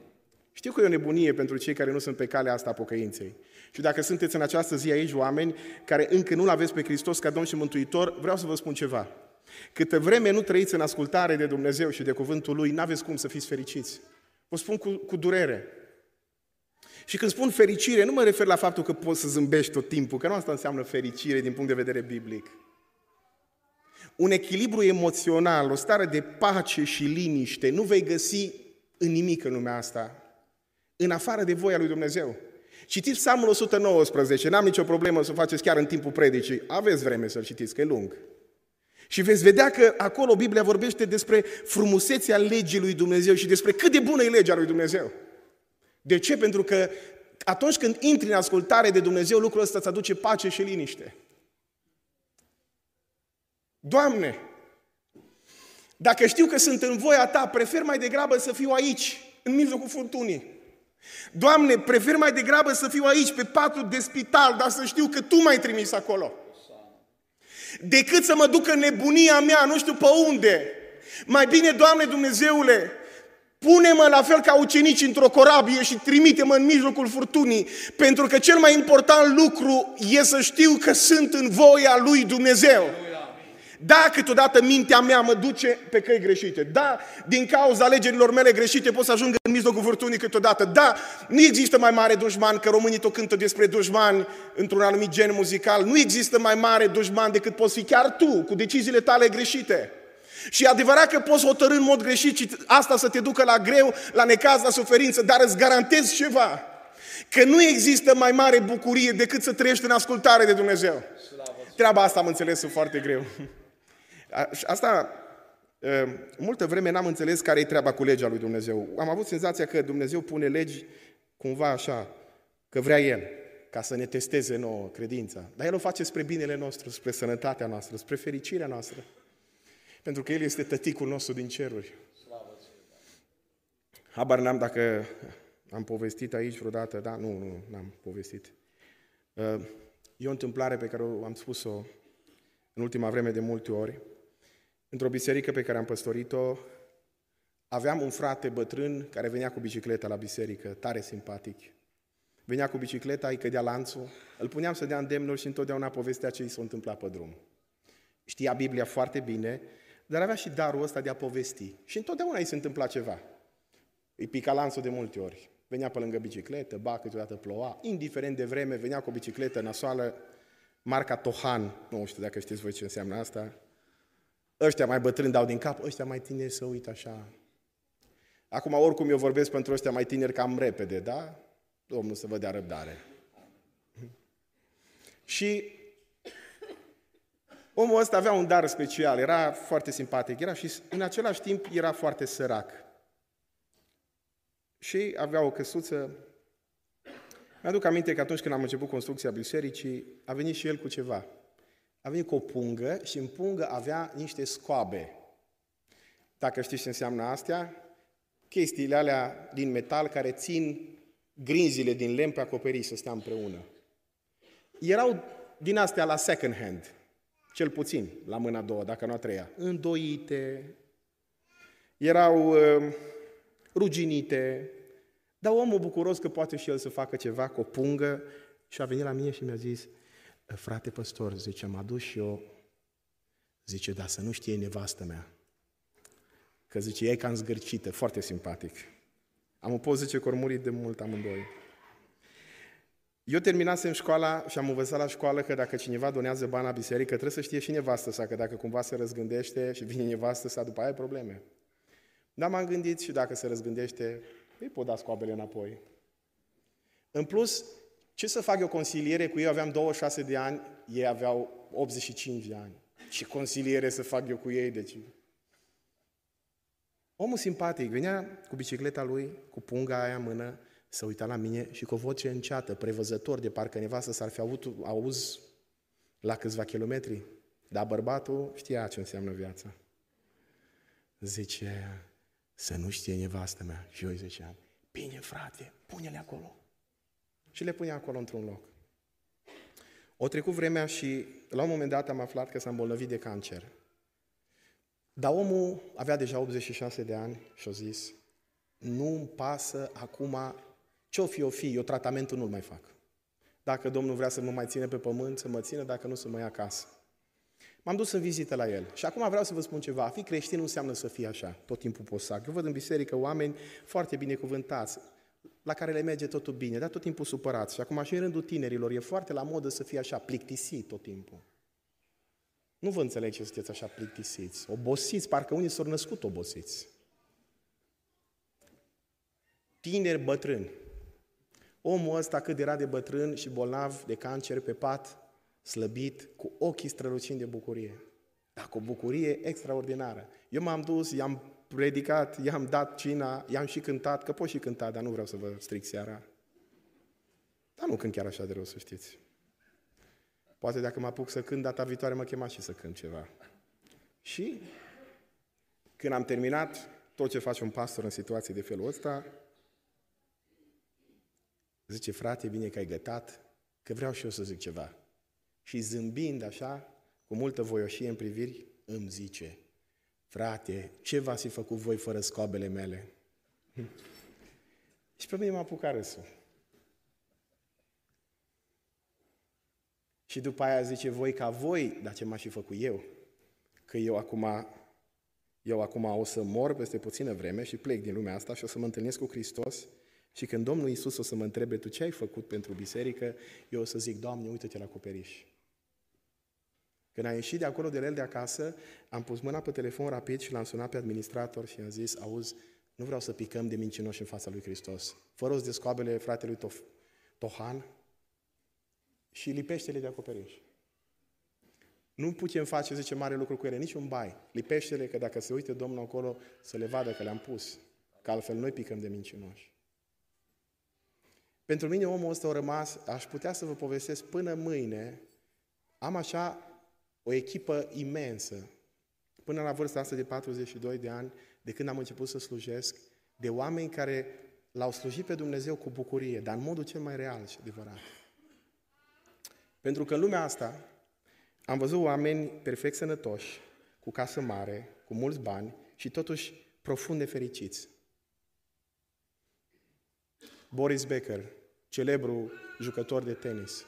Știu că e o nebunie pentru cei care nu sunt pe calea asta a pocăinței. Și dacă sunteți în această zi aici oameni care încă nu-L aveți pe Hristos ca Domn și Mântuitor, vreau să vă spun ceva. Câtă vreme nu trăiți în ascultare de Dumnezeu și de cuvântul Lui, n-aveți cum să fiți fericiți. Vă spun cu, cu durere. Și când spun fericire, nu mă refer la faptul că poți să zâmbești tot timpul, că nu asta înseamnă fericire din punct de vedere biblic. Un echilibru emoțional, o stare de pace și liniște, nu vei găsi în nimic în lumea asta, în afară de voia lui Dumnezeu. Citiți Psalmul 119, n-am nicio problemă să o faceți chiar în timpul predicii. Aveți vreme să-l citiți, că e lung. Și veți vedea că acolo Biblia vorbește despre frumusețea legii lui Dumnezeu și despre cât de bună e legea lui Dumnezeu. De ce? Pentru că atunci când intri în ascultare de Dumnezeu, lucrul ăsta îți aduce pace și liniște. Doamne, dacă știu că sunt în voia Ta, prefer mai degrabă să fiu aici, în mijlocul furtunii. Doamne, prefer mai degrabă să fiu aici pe patul de spital, dar să știu că Tu m-ai trimis acolo. Decât să mă duc în nebunia mea, nu știu pe unde. Mai bine, Doamne Dumnezeule, Pune-mă la fel ca ucenici într-o corabie și trimite-mă în mijlocul furtunii, pentru că cel mai important lucru e să știu că sunt în voia lui Dumnezeu. Da, câteodată mintea mea mă duce pe căi greșite. Da, din cauza alegerilor mele greșite pot să ajung în mijlocul furtunii câteodată. Da, nu există mai mare dușman, că românii tot cântă despre dușmani într-un anumit gen muzical. Nu există mai mare dușman decât poți fi chiar tu, cu deciziile tale greșite. Și e adevărat că poți hotărâ în mod greșit și asta să te ducă la greu, la necaz, la suferință, dar îți garantez ceva. Că nu există mai mare bucurie decât să trăiești în ascultare de Dumnezeu. Treaba asta am înțeles foarte greu. Asta, multă vreme n-am înțeles care e treaba cu legea lui Dumnezeu. Am avut senzația că Dumnezeu pune legi cumva așa, că vrea El, ca să ne testeze nouă credința. Dar El o face spre binele nostru, spre sănătatea noastră, spre fericirea noastră. Pentru că El este tăticul nostru din ceruri. Habar n-am dacă am povestit aici vreodată, da? Nu, nu, n-am povestit. E o întâmplare pe care am spus-o în ultima vreme de multe ori. Într-o biserică pe care am păstorit-o, aveam un frate bătrân care venea cu bicicleta la biserică, tare simpatic. venea cu bicicleta, îi cădea lanțul, îl puneam să dea îndemnuri și întotdeauna povestea ce i s-a întâmplat pe drum. Știa Biblia foarte bine, dar avea și darul ăsta de a povesti. Și întotdeauna îi se întâmpla ceva. Îi pica lanțul de multe ori. Venea pe lângă bicicletă, ba, câteodată ploua, indiferent de vreme, venea cu o bicicletă nasoală, marca Tohan, nu știu dacă știți voi ce înseamnă asta, ăștia mai bătrâni dau din cap, ăștia mai tineri să uită așa. Acum, oricum eu vorbesc pentru ăștia mai tineri cam repede, da? Domnul să vă dea răbdare. Și omul ăsta avea un dar special, era foarte simpatic, era și în același timp era foarte sărac. Și avea o căsuță. Mi-aduc aminte că atunci când am început construcția bisericii, a venit și el cu ceva. A venit cu o pungă și în pungă avea niște scoabe. Dacă știți ce înseamnă astea, chestiile alea din metal care țin grinzile din lemn pe acoperiș să stea împreună. Erau din astea la second hand, cel puțin la mâna a doua, dacă nu a treia, îndoite, erau uh, ruginite, dar omul bucuros că poate și el să facă ceva cu o pungă și a venit la mine și mi-a zis, frate păstor, zice, am adus și eu, zice, da, să nu știe nevastă mea, că zice, e cam zgârcită, foarte simpatic. Am o poză ce că murit de mult amândoi. Eu terminasem școala și am învățat la școală că dacă cineva donează bani la biserică, trebuie să știe și nevastă sa, că dacă cumva se răzgândește și vine nevastă sa, după aia probleme. Dar m-am gândit și dacă se răzgândește, îi pot da scoabele înapoi. În plus, ce să fac eu consiliere cu ei? Aveam 26 de ani, ei aveau 85 de ani. Ce consiliere să fac eu cu ei? Deci... Omul simpatic venea cu bicicleta lui, cu punga aia în mână, să uita la mine și cu o voce înceată, prevăzător, de parcă nevastă s-ar fi avut auz la câțiva kilometri. Dar bărbatul știa ce înseamnă viața. Zice, să nu știe nevastă mea. Și eu îi ziceam, bine frate, pune-le acolo. Și le punea acolo într-un loc. O trecut vremea și la un moment dat am aflat că s-a îmbolnăvit de cancer. Dar omul avea deja 86 de ani și a zis, nu-mi pasă acum ce-o fi, o fi, eu tratamentul nu-l mai fac. Dacă Domnul vrea să mă mai ține pe pământ, să mă țină, dacă nu, să mă ia acasă. M-am dus în vizită la el. Și acum vreau să vă spun ceva. A fi creștin nu înseamnă să fie așa, tot timpul posac. Eu văd în biserică oameni foarte binecuvântați, la care le merge totul bine, dar tot timpul supărați. Și acum și în rândul tinerilor e foarte la modă să fie așa, plictisit tot timpul. Nu vă înțeleg ce sunteți așa plictisiți. Obosiți, parcă unii s-au născut obosiți. Tineri bătrâni. Omul ăsta cât era de bătrân și bolnav de cancer pe pat, slăbit, cu ochii strălucind de bucurie. Dar cu o bucurie extraordinară. Eu m-am dus, i-am predicat, i-am dat cina, i-am și cântat, că pot și cânta, dar nu vreau să vă stric seara. Dar nu cânt chiar așa de rău, să știți. Poate dacă mă apuc să cânt, data viitoare mă chema și să cânt ceva. Și când am terminat tot ce face un pastor în situații de felul ăsta, zice, frate, bine că ai gătat, că vreau și eu să zic ceva. Și zâmbind așa, cu multă voioșie în priviri, îmi zice, frate, ce v-ați fi făcut voi fără scoabele mele? și pe mine m-a apucat râsul. Și după aia zice, voi ca voi, dar ce m-aș fi făcut eu? Că eu acum, eu acum o să mor peste puțină vreme și plec din lumea asta și o să mă întâlnesc cu Hristos și când Domnul Iisus o să mă întrebe, tu ce ai făcut pentru biserică, eu o să zic, Doamne, uite-te la acoperiș. Când am ieșit de acolo de el de acasă, am pus mâna pe telefon rapid și l-am sunat pe administrator și am zis, auzi, nu vreau să picăm de mincinoși în fața lui Hristos. Fără de scoabele fratelui Tof- Tohan și lipește-le de acoperiș. Nu putem face, zice, mare lucru cu ele, nici un bai. Lipește-le că dacă se uite Domnul acolo, să le vadă că le-am pus. Că altfel noi picăm de mincinoși. Pentru mine omul ăsta a rămas, aș putea să vă povestesc până mâine, am așa o echipă imensă, până la vârsta asta de 42 de ani, de când am început să slujesc, de oameni care l-au slujit pe Dumnezeu cu bucurie, dar în modul cel mai real și adevărat. Pentru că în lumea asta am văzut oameni perfect sănătoși, cu casă mare, cu mulți bani și totuși profund nefericiți. Boris Becker, celebru jucător de tenis,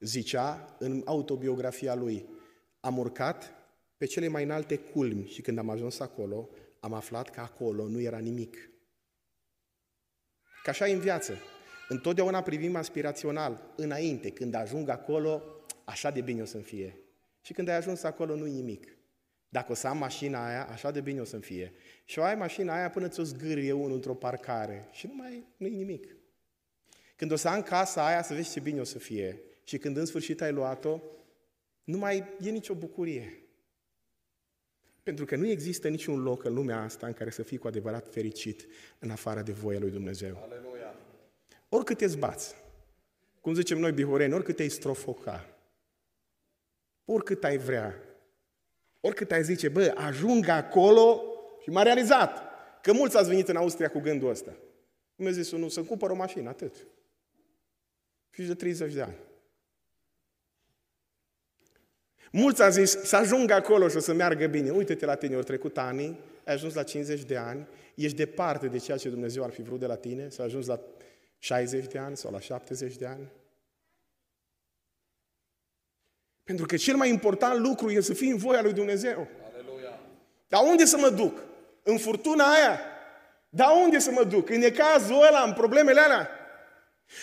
zicea în autobiografia lui, am urcat pe cele mai înalte culmi și când am ajuns acolo, am aflat că acolo nu era nimic. Ca așa e în viață. Întotdeauna privim aspirațional, înainte, când ajung acolo, așa de bine o să-mi fie. Și când ai ajuns acolo, nu-i nimic. Dacă o să am mașina aia, așa de bine o să-mi fie. Și o ai mașina aia până ți-o zgârie unul într-o parcare și nu mai nu-i nimic. Când o să am casa aia, să vezi ce bine o să fie. Și când în sfârșit ai luat-o, nu mai e nicio bucurie. Pentru că nu există niciun loc în lumea asta în care să fii cu adevărat fericit în afara de voia lui Dumnezeu. Aleluia. Oricât te zbați, cum zicem noi bihoreni, oricât te-ai strofoca, oricât ai vrea, oricât ai zice, bă, ajung acolo și m-a realizat. Că mulți ați venit în Austria cu gândul ăsta. Mi-a zis unul, să cumpăr o mașină, atât. Fiți de 30 de ani. Mulți au zis să ajung acolo și o să meargă bine. Uite-te la tine, au trecut ani, ai ajuns la 50 de ani, ești departe de ceea ce Dumnezeu ar fi vrut de la tine, să ajungi la 60 de ani sau la 70 de ani. Pentru că cel mai important lucru e să fii în voia lui Dumnezeu. Aleluia. Dar unde să mă duc? În furtuna aia? Dar unde să mă duc? În necazul ăla, în problemele alea?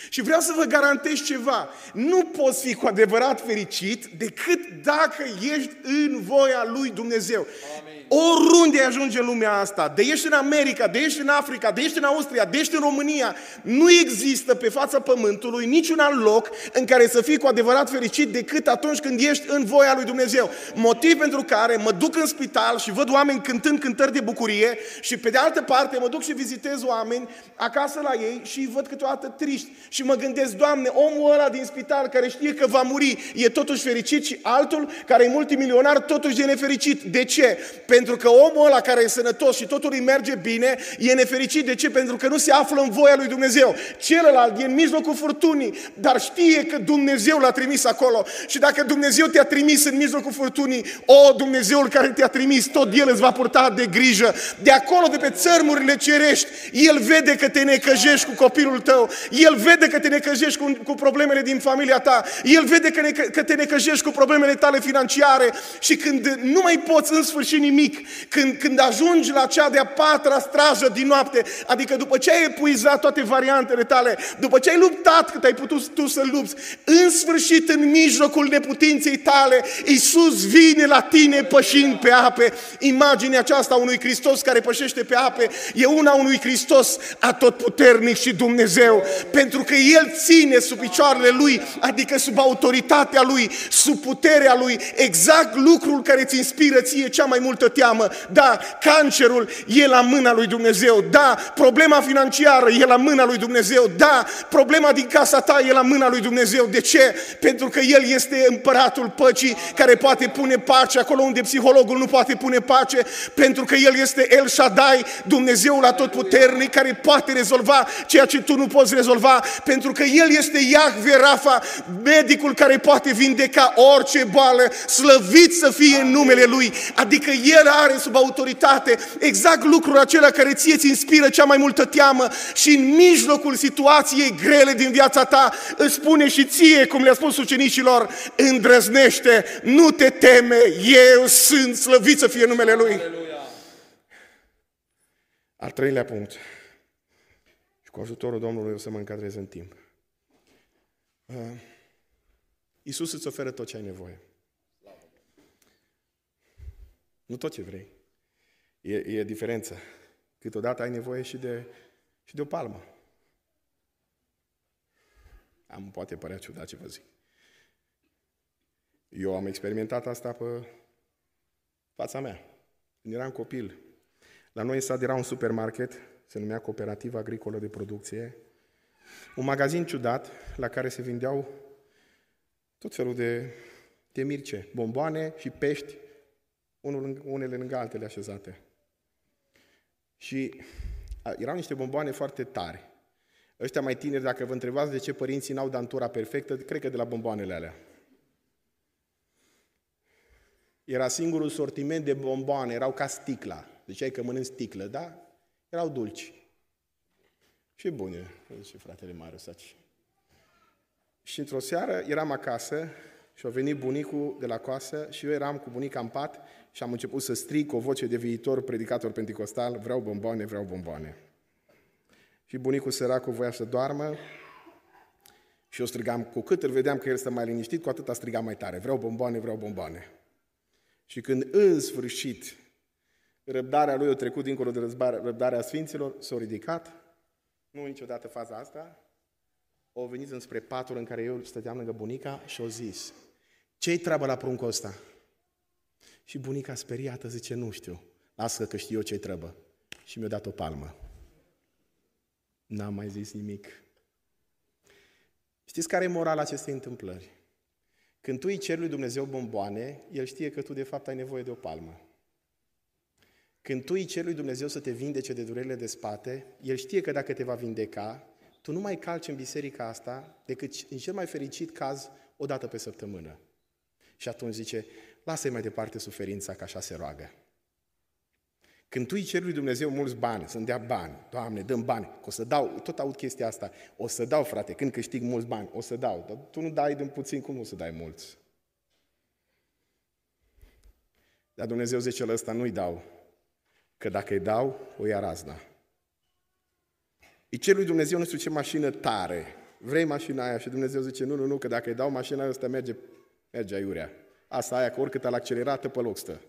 Și vreau să vă garantez ceva. Nu poți fi cu adevărat fericit decât dacă ești în voia lui Dumnezeu. Amin. Oriunde ajunge în lumea asta, de ești în America, de ești în Africa, de ești în Austria, de ești în România, nu există pe fața pământului niciun alt loc în care să fii cu adevărat fericit decât atunci când ești în voia lui Dumnezeu. Motiv pentru care mă duc în spital și văd oameni cântând cântări de bucurie și pe de altă parte mă duc și vizitez oameni acasă la ei și îi văd câteodată triști și mă gândesc, Doamne, omul ăla din spital care știe că va muri e totuși fericit și altul care e multimilionar totuși e nefericit. De ce? Pentru că omul ăla care e sănătos și totul îi merge bine e nefericit. De ce? Pentru că nu se află în voia lui Dumnezeu. Celălalt e în mijlocul furtunii, dar știe că Dumnezeu l-a trimis acolo. Și dacă Dumnezeu te-a trimis în mijlocul furtunii, o, Dumnezeul care te-a trimis, tot El îți va purta de grijă. De acolo, de pe țărmurile cerești, El vede că te necăjești cu copilul tău. El vede că te necăjești cu, cu problemele din familia ta. El vede că, ne, că te necăjești cu problemele tale financiare și când nu mai poți în sfârșit nimic, când, când ajungi la cea de-a patra strajă din noapte, adică după ce ai epuizat toate variantele tale, după ce ai luptat cât ai putut tu să lupți, în sfârșit, în mijlocul neputinței tale, Iisus vine la tine pășind pe ape. Imaginea aceasta a unui Hristos care pășește pe ape e una unui Hristos atotputernic și Dumnezeu, pentru că El ține sub picioarele Lui, adică sub autoritatea Lui, sub puterea Lui, exact lucrul care îți inspiră ție cea mai multă teamă. Da, cancerul e la mâna lui Dumnezeu. Da, problema financiară e la mâna lui Dumnezeu. Da, problema din casa ta e la mâna lui Dumnezeu. De ce? Pentru că El este împăratul păcii care poate pune pace acolo unde psihologul nu poate pune pace, pentru că El este El Shaddai, Dumnezeul atotputernic care poate rezolva ceea ce tu nu poți rezolva, pentru că El este Iahve Rafa, medicul care poate vindeca orice boală, slăvit să fie în numele Lui. Adică El are sub autoritate exact lucrul acela care ție ți inspiră cea mai multă teamă și în mijlocul situației grele din viața ta îți spune și ție, cum le-a spus ucenicilor, îndrăznește, nu te teme, eu sunt slăvit să fie numele Lui. Aleluia. Al treilea punct. Și cu ajutorul Domnului o să mă încadrez în timp. Uh, Iisus îți oferă tot ce ai nevoie. Nu tot ce vrei. E, e diferența. Câteodată ai nevoie și de, și de o palmă. Am, poate părea ciudat ce vă zic. Eu am experimentat asta pe fața mea. Când eram copil, la noi în sat era un supermarket, se numea Cooperativa Agricolă de Producție, un magazin ciudat la care se vindeau tot felul de, de mirce, bomboane și pești, unul, unele lângă altele așezate. Și a, erau niște bomboane foarte tari. Ăștia mai tineri, dacă vă întrebați de ce părinții n-au dantura perfectă, cred că de la bomboanele alea. Era singurul sortiment de bomboane, erau ca sticla. Ziceai că mănânci sticlă, da? Erau dulci. Și bune, zice fratele Marius aici. Și într-o seară eram acasă și a venit bunicul de la coasă și eu eram cu bunica în pat și am început să strig cu o voce de viitor predicator pentecostal, vreau bomboane, vreau bomboane. Și bunicul săracul voia să doarmă și eu strigam, cu cât îl vedeam că el stă mai liniștit, cu atât a strigat mai tare, vreau bomboane, vreau bomboane. Și când în sfârșit răbdarea lui a trecut dincolo de răbdarea Sfinților, s-a ridicat, nu niciodată faza asta, au venit înspre patul în care eu stăteam lângă bunica și au zis, ce-i treabă la pruncul ăsta? Și bunica speriată zice, nu știu, lasă că știu eu ce-i treabă. Și mi-a dat o palmă. N-am mai zis nimic. Știți care e morala acestei întâmplări? Când tu îi ceri lui Dumnezeu bomboane, El știe că tu de fapt ai nevoie de o palmă. Când tu îi ceri lui Dumnezeu să te vindece de durerile de spate, El știe că dacă te va vindeca, tu nu mai calci în biserica asta decât în cel mai fericit caz o dată pe săptămână. Și atunci zice, lasă-i mai departe suferința, că așa se roagă. Când tu îi ceri lui Dumnezeu mulți bani, să-mi dea bani, Doamne, dăm bani, că o să dau, tot aud chestia asta, o să dau, frate, când câștig mulți bani, o să dau, dar tu nu dai din puțin, cum nu să dai mulți? Dar Dumnezeu zice la ăsta, nu-i dau, că dacă îi dau, o ia razna. Îi cer lui Dumnezeu nu știu ce mașină tare, vrei mașina aia? Și Dumnezeu zice, nu, nu, nu, că dacă îi dau mașina asta merge, merge aiurea. Asta aia, că oricât al accelerată, pe loc stă.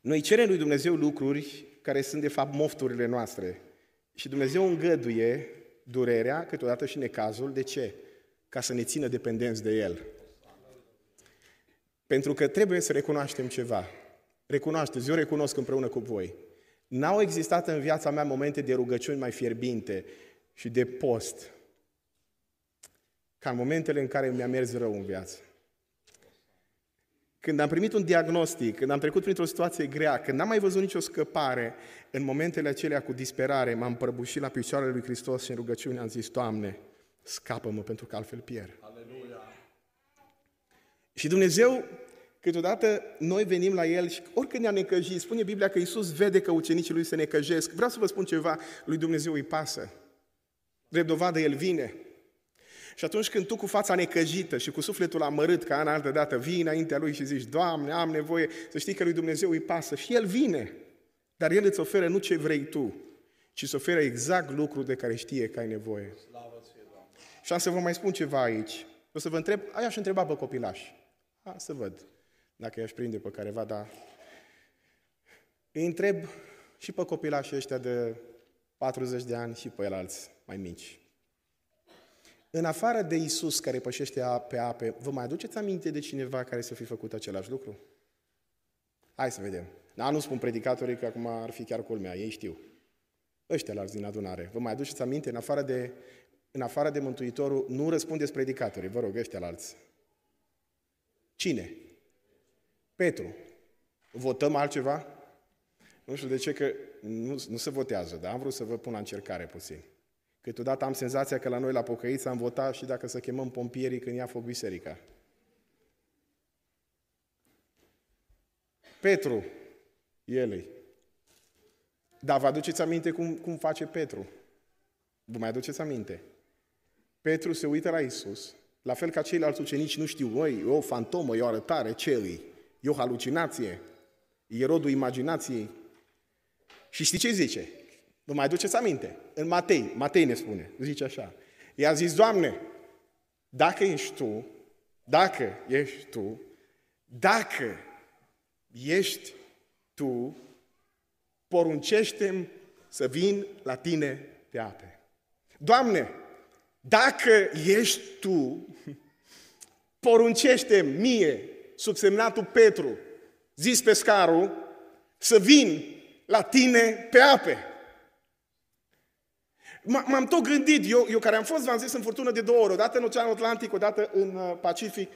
Noi cerem lui Dumnezeu lucruri care sunt de fapt mofturile noastre. Și Dumnezeu îngăduie durerea, câteodată și necazul. De ce? Ca să ne țină dependenți de El. Pentru că trebuie să recunoaștem ceva. Recunoașteți, eu recunosc împreună cu voi. N-au existat în viața mea momente de rugăciuni mai fierbinte și de post ca în momentele în care mi-a mers rău în viață. Când am primit un diagnostic, când am trecut printr-o situație grea, când n-am mai văzut nicio scăpare, în momentele acelea cu disperare, m-am prăbușit la picioarele lui Hristos și în rugăciune am zis, Doamne, scapă-mă pentru că altfel pierd. Aleluia. Și Dumnezeu, câteodată noi venim la El și oricând ne-a necăjit, spune Biblia că Iisus vede că ucenicii Lui se necăjesc. Vreau să vă spun ceva, lui Dumnezeu îi pasă. Drept dovadă, El vine. Și atunci când tu cu fața necăjită și cu sufletul amărât ca în altă dată vii înaintea Lui și zici, Doamne, am nevoie, să știi că Lui Dumnezeu îi pasă și El vine. Dar El îți oferă nu ce vrei tu, ci îți oferă exact lucrul de care știe că ai nevoie. Și am să vă mai spun ceva aici. O să vă întreb, aia aș întreba pe copilași. A, să văd dacă i-aș prinde pe careva, dar îi întreb și pe copilașii ăștia de 40 de ani și pe el alți mai mici. În afară de Isus care pășește pe ape, vă mai aduceți aminte de cineva care să fi făcut același lucru? Hai să vedem. Da, nu spun predicatorii că acum ar fi chiar culmea, ei știu. Ăștia la din adunare. Vă mai aduceți aminte? În afară de, în afară de Mântuitorul, nu răspundeți predicatorii, vă rog, ăștia la alți. Cine? Petru. Votăm altceva? Nu știu de ce, că nu, nu se votează, dar am vrut să vă pun la încercare puțin. Câteodată am senzația că la noi la pocăiți am votat și dacă să chemăm pompierii când ia foc biserica. Petru, el Dar vă aduceți aminte cum, cum face Petru? Vă mai aduceți aminte? Petru se uită la Isus, la fel ca ceilalți ucenici nu știu, măi, e o fantomă, e o arătare, ce îi? E o halucinație, e rodul imaginației. Și știi ce zice? Vă mai aduceți aminte? În Matei, Matei ne spune, zice așa. I-a zis, Doamne, dacă ești Tu, dacă ești Tu, dacă ești Tu, poruncește să vin la Tine pe ape. Doamne, dacă ești Tu, poruncește mie, subsemnatul Petru, zis pescarul, să vin la Tine pe ape. M-am tot gândit, eu, eu care am fost, v-am zis, în furtună de două ori, odată în Oceanul Atlantic, odată în uh, Pacific,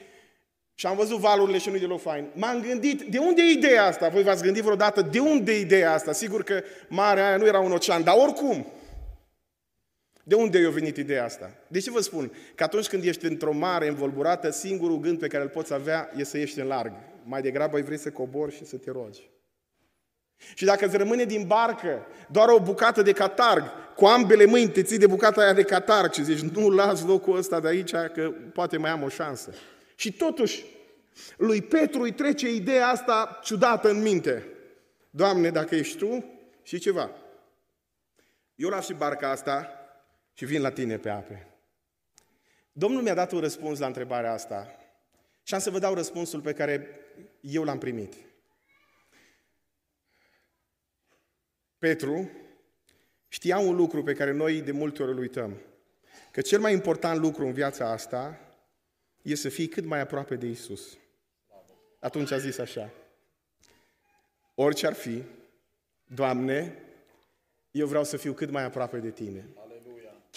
și am văzut valurile și nu deloc fain. M-am gândit, de unde e ideea asta? Voi v-ați gândit vreodată, de unde e ideea asta? Sigur că marea aia nu era un ocean, dar oricum. De unde a venit ideea asta? De ce vă spun? Că atunci când ești într-o mare învolburată, singurul gând pe care îl poți avea e să ieși în larg. Mai degrabă ai vrei să cobori și să te rogi. Și dacă îți rămâne din barcă doar o bucată de catarg, cu ambele mâini te ții de bucata aia de catar și zici, nu las locul ăsta de aici, că poate mai am o șansă. Și totuși, lui Petru îi trece ideea asta ciudată în minte. Doamne, dacă ești Tu, și ceva. Eu las și barca asta și vin la tine pe ape. Domnul mi-a dat un răspuns la întrebarea asta și am să vă dau răspunsul pe care eu l-am primit. Petru știa un lucru pe care noi de multe ori îl uităm. Că cel mai important lucru în viața asta e să fii cât mai aproape de Isus. Atunci a zis așa. Orice ar fi, Doamne, eu vreau să fiu cât mai aproape de Tine.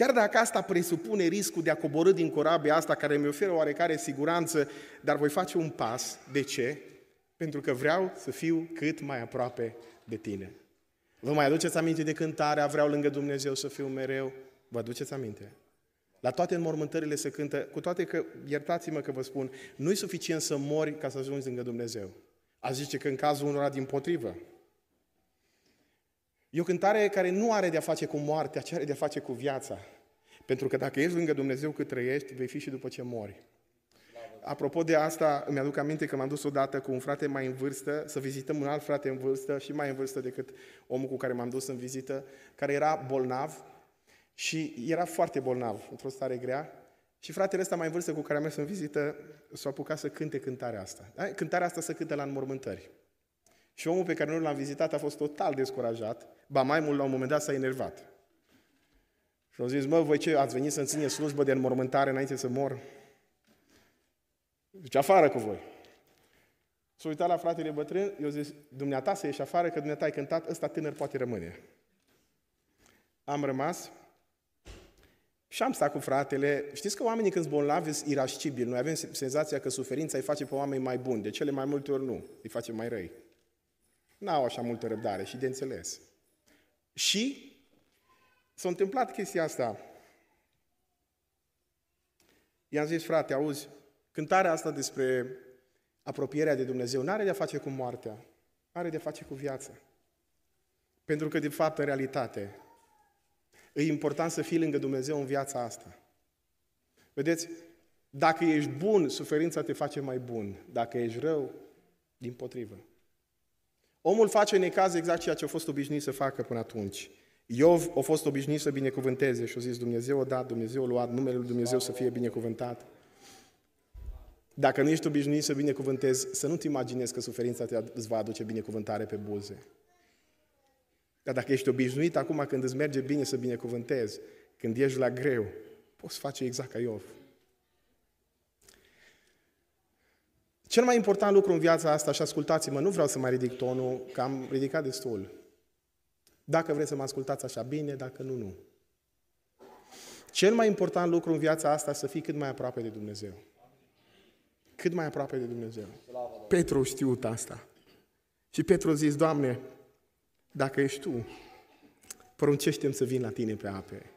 Chiar dacă asta presupune riscul de a coborâ din corabia asta care mi oferă oarecare siguranță, dar voi face un pas. De ce? Pentru că vreau să fiu cât mai aproape de Tine. Vă mai aduceți aminte de cântarea Vreau lângă Dumnezeu să fiu mereu? Vă aduceți aminte? La toate înmormântările se cântă, cu toate că, iertați-mă că vă spun, nu e suficient să mori ca să ajungi lângă Dumnezeu. A zice că în cazul unora din potrivă. E o cântare care nu are de-a face cu moartea, ci are de-a face cu viața. Pentru că dacă ești lângă Dumnezeu cât trăiești, vei fi și după ce mori. Apropo de asta, îmi aduc aminte că m-am dus odată cu un frate mai în vârstă să vizităm un alt frate în vârstă și mai în vârstă decât omul cu care m-am dus în vizită, care era bolnav și era foarte bolnav, într-o stare grea. Și fratele ăsta mai în vârstă cu care am mers în vizită s-a apucat să cânte cântarea asta. Cântarea asta se cântă la înmormântări. Și omul pe care nu l-am vizitat a fost total descurajat, ba mai mult la un moment dat s-a enervat. Și au zis, mă, voi ce, ați venit să-mi ține slujbă de înmormântare înainte să mor? Zice, afară cu voi. S-a uitat la fratele bătrân, eu zis, dumneata să ieși afară, că dumneata ai cântat, ăsta tânăr poate rămâne. Am rămas și am stat cu fratele. Știți că oamenii când sunt bolnavi sunt irascibili. Noi avem senzația că suferința îi face pe oameni mai buni. De cele mai multe ori nu. Îi face mai răi. N-au așa multă răbdare și de înțeles. Și s-a întâmplat chestia asta. I-am zis, frate, auzi, cântarea asta despre apropierea de Dumnezeu nu are de-a face cu moartea, are de-a face cu viața. Pentru că, de fapt, în realitate, e important să fii lângă Dumnezeu în viața asta. Vedeți, dacă ești bun, suferința te face mai bun. Dacă ești rău, din potrivă. Omul face în ecaz exact ceea ce a fost obișnuit să facă până atunci. Iov a fost obișnuit să binecuvânteze și a zis Dumnezeu a dat, Dumnezeu a luat, numele lui Dumnezeu să fie binecuvântat. Dacă nu ești obișnuit să binecuvântezi, să nu-ți imaginezi că suferința te îți va aduce binecuvântare pe buze. Dar dacă ești obișnuit acum când îți merge bine să binecuvântezi, când ești la greu, poți face exact ca Iov. Cel mai important lucru în viața asta, și ascultați-mă, nu vreau să mai ridic tonul, că am ridicat destul. Dacă vreți să mă ascultați așa bine, dacă nu, nu. Cel mai important lucru în viața asta să fii cât mai aproape de Dumnezeu. Cât mai aproape de Dumnezeu. Petru știut asta. Și Petru a zis, Doamne, dacă ești Tu, poruncește să vin la Tine pe ape.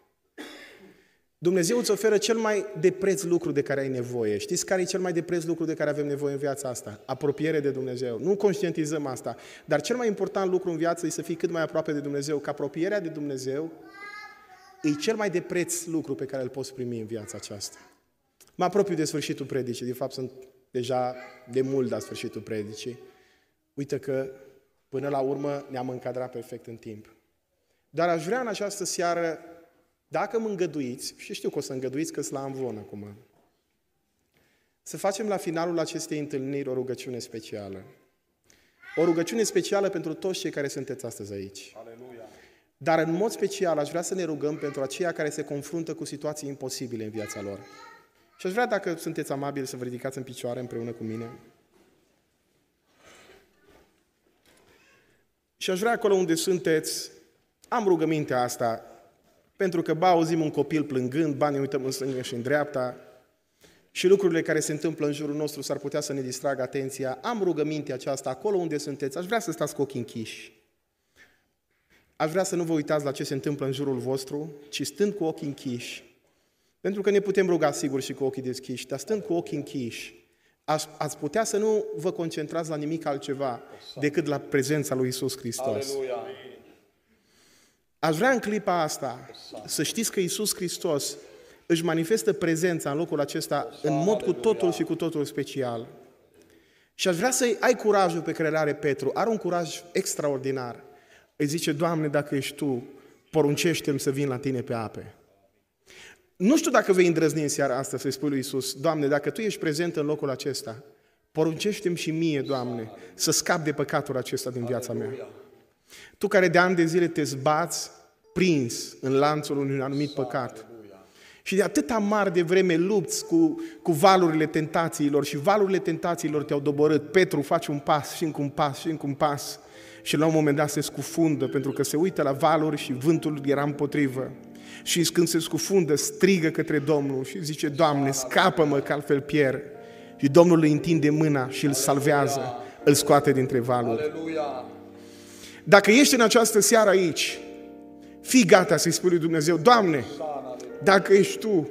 Dumnezeu îți oferă cel mai de preț lucru de care ai nevoie. Știți care e cel mai de preț lucru de care avem nevoie în viața asta? Apropiere de Dumnezeu. Nu conștientizăm asta. Dar cel mai important lucru în viață e să fii cât mai aproape de Dumnezeu. Că apropierea de Dumnezeu e cel mai de preț lucru pe care îl poți primi în viața aceasta. Mă apropiu de sfârșitul predicii. De fapt, sunt deja de mult la sfârșitul predicii. Uite că până la urmă ne-am încadrat perfect în timp. Dar aș vrea în această seară dacă mă îngăduiți, și știu că o să îngăduiți că sunt la Amvon acum, să facem la finalul acestei întâlniri o rugăciune specială. O rugăciune specială pentru toți cei care sunteți astăzi aici. Aleluia. Dar în mod special aș vrea să ne rugăm pentru aceia care se confruntă cu situații imposibile în viața lor. Și aș vrea, dacă sunteți amabili, să vă ridicați în picioare împreună cu mine. Și aș vrea acolo unde sunteți, am rugămintea asta, pentru că ba auzim un copil plângând, ba ne uităm în stânga și în dreapta și lucrurile care se întâmplă în jurul nostru s-ar putea să ne distragă atenția. Am rugămintea aceasta acolo unde sunteți. Aș vrea să stați cu ochii închiși. Aș vrea să nu vă uitați la ce se întâmplă în jurul vostru, ci stând cu ochii închiși. Pentru că ne putem ruga sigur și cu ochii deschiși, dar stând cu ochii închiși, ați, ați putea să nu vă concentrați la nimic altceva decât la prezența lui Isus Hristos. Aleluia. Aș vrea în clipa asta să știți că Isus Hristos își manifestă prezența în locul acesta în mod cu totul și cu totul special. Și aș vrea să ai curajul pe care îl are Petru. Are un curaj extraordinar. Îi zice, Doamne, dacă ești Tu, poruncește-mi să vin la Tine pe ape. Nu știu dacă vei îndrăzni în seara asta să-i spui lui Isus, Doamne, dacă Tu ești prezent în locul acesta, poruncește-mi și mie, Doamne, să scap de păcatul acesta din viața mea. Tu care de ani de zile te zbați prins în lanțul unui anumit păcat. Și de atâta mari de vreme lupți cu, cu valurile tentațiilor și valurile tentațiilor te-au doborât. Petru face un pas și încă un pas și încă un pas și la un moment dat se scufundă pentru că se uită la valuri și vântul era împotrivă. Și când se scufundă, strigă către Domnul și zice, Doamne, scapă-mă că altfel pierd. Și Domnul îi întinde mâna și îl salvează, îl scoate dintre valuri. Aleluia. Dacă ești în această seară aici, fii gata să-i spui lui Dumnezeu, Doamne, dacă ești Tu,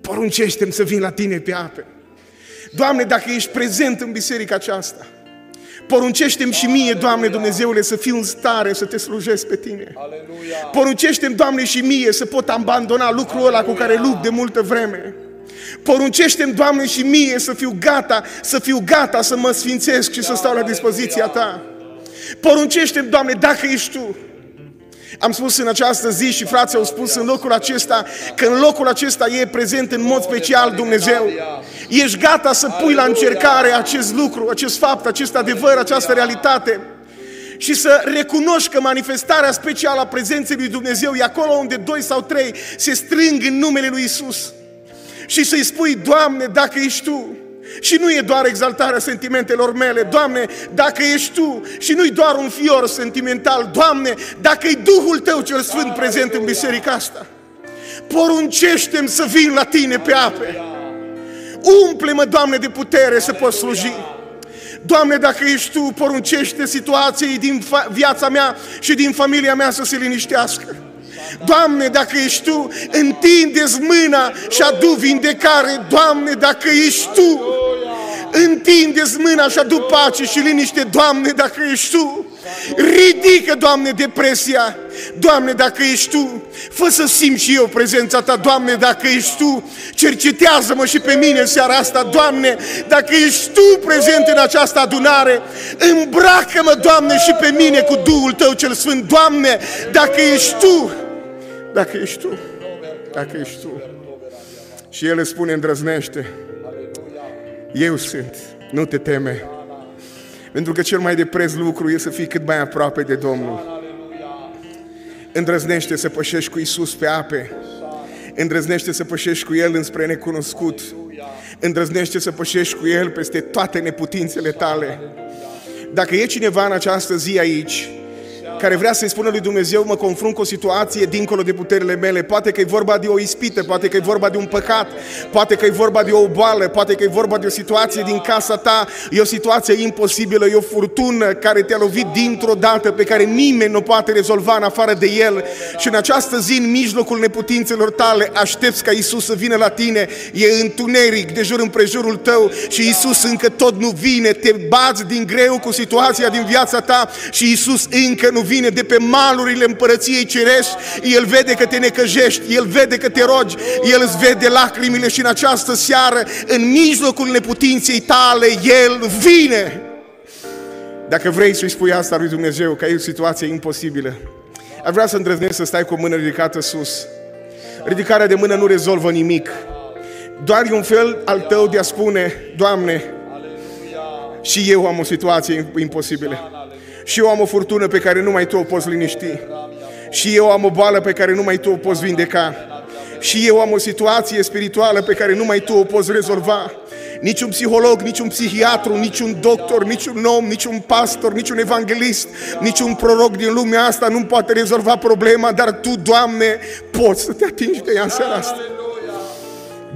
poruncește-mi să vin la Tine pe ape. Doamne, dacă ești prezent în biserica aceasta, poruncește-mi și mie, Doamne Dumnezeule, să fiu în stare să Te slujesc pe Tine. Aleluia. Poruncește-mi, Doamne, și mie să pot abandona lucrul ăla cu care lupt de multă vreme. Poruncește-mi, Doamne, și mie să fiu gata, să fiu gata să mă sfințesc și să stau la dispoziția Ta. Poruncește-mi, Doamne, dacă ești Tu. Am spus în această zi și frații au spus în locul acesta că în locul acesta e prezent în mod special Dumnezeu. Ești gata să pui la încercare acest lucru, acest fapt, acest adevăr, această realitate și să recunoști că manifestarea specială a prezenței lui Dumnezeu e acolo unde doi sau trei se strâng în numele lui Isus. Și să-i spui, Doamne, dacă ești Tu, și nu e doar exaltarea sentimentelor mele, Doamne, dacă ești Tu și nu-i doar un fior sentimental, Doamne, dacă e Duhul Tău cel Sfânt prezent în biserica asta, poruncește-mi să vin la Tine pe ape. Umple-mă, Doamne, de putere să pot sluji. Doamne, dacă ești Tu, poruncește situației din fa- viața mea și din familia mea să se liniștească. Doamne, dacă ești Tu, întindeți mâna și adu vindecare. Doamne, dacă ești Tu, întindeți mâna și adu pace și liniște. Doamne, dacă ești Tu, ridică, Doamne, depresia. Doamne, dacă ești Tu, fă să simt și eu prezența Ta. Doamne, dacă ești Tu, cercetează-mă și pe mine în seara asta. Doamne, dacă ești Tu prezent în această adunare, îmbracă-mă, Doamne, și pe mine cu Duhul Tău cel Sfânt. Doamne, dacă ești Tu, dacă ești Tu, dacă ești Tu. Și El îți spune, îndrăznește, eu sunt, nu te teme. Pentru că cel mai de preț lucru e să fii cât mai aproape de Domnul. Îndrăznește să pășești cu Isus pe ape. Îndrăznește să pășești cu El înspre necunoscut. Îndrăznește să pășești cu El peste toate neputințele tale. Dacă e cineva în această zi aici care vrea să-i spună lui Dumnezeu, mă confrunt cu o situație dincolo de puterile mele, poate că e vorba de o ispită, poate că e vorba de un păcat, poate că e vorba de o boală, poate că e vorba de o situație din casa ta, e o situație imposibilă, e o furtună care te-a lovit dintr-o dată, pe care nimeni nu poate rezolva în afară de El. Și în această zi, în mijlocul neputințelor tale, aștepți ca Isus să vină la tine, e întuneric de jur împrejurul tău și Isus încă tot nu vine, te bați din greu cu situația din viața ta și Isus încă nu vine de pe malurile împărăției cerești, El vede că te necăjești, El vede că te rogi, El îți vede lacrimile și în această seară, în mijlocul neputinței tale, El vine. Dacă vrei să-i spui asta lui Dumnezeu, că e o situație imposibilă, aș vrea să îndrăznești să stai cu o mână ridicată sus. Ridicarea de mână nu rezolvă nimic. Doar e un fel al tău de a spune, Doamne, și eu am o situație imposibilă. Și eu am o furtună pe care numai Tu o poți liniști. Și eu am o boală pe care numai Tu o poți vindeca. Și eu am o situație spirituală pe care numai Tu o poți rezolva. Niciun psiholog, niciun psihiatru, niciun doctor, niciun om, niciun pastor, niciun evanghelist, niciun proroc din lumea asta nu poate rezolva problema, dar Tu, Doamne, poți să te atingi de ea în seara asta.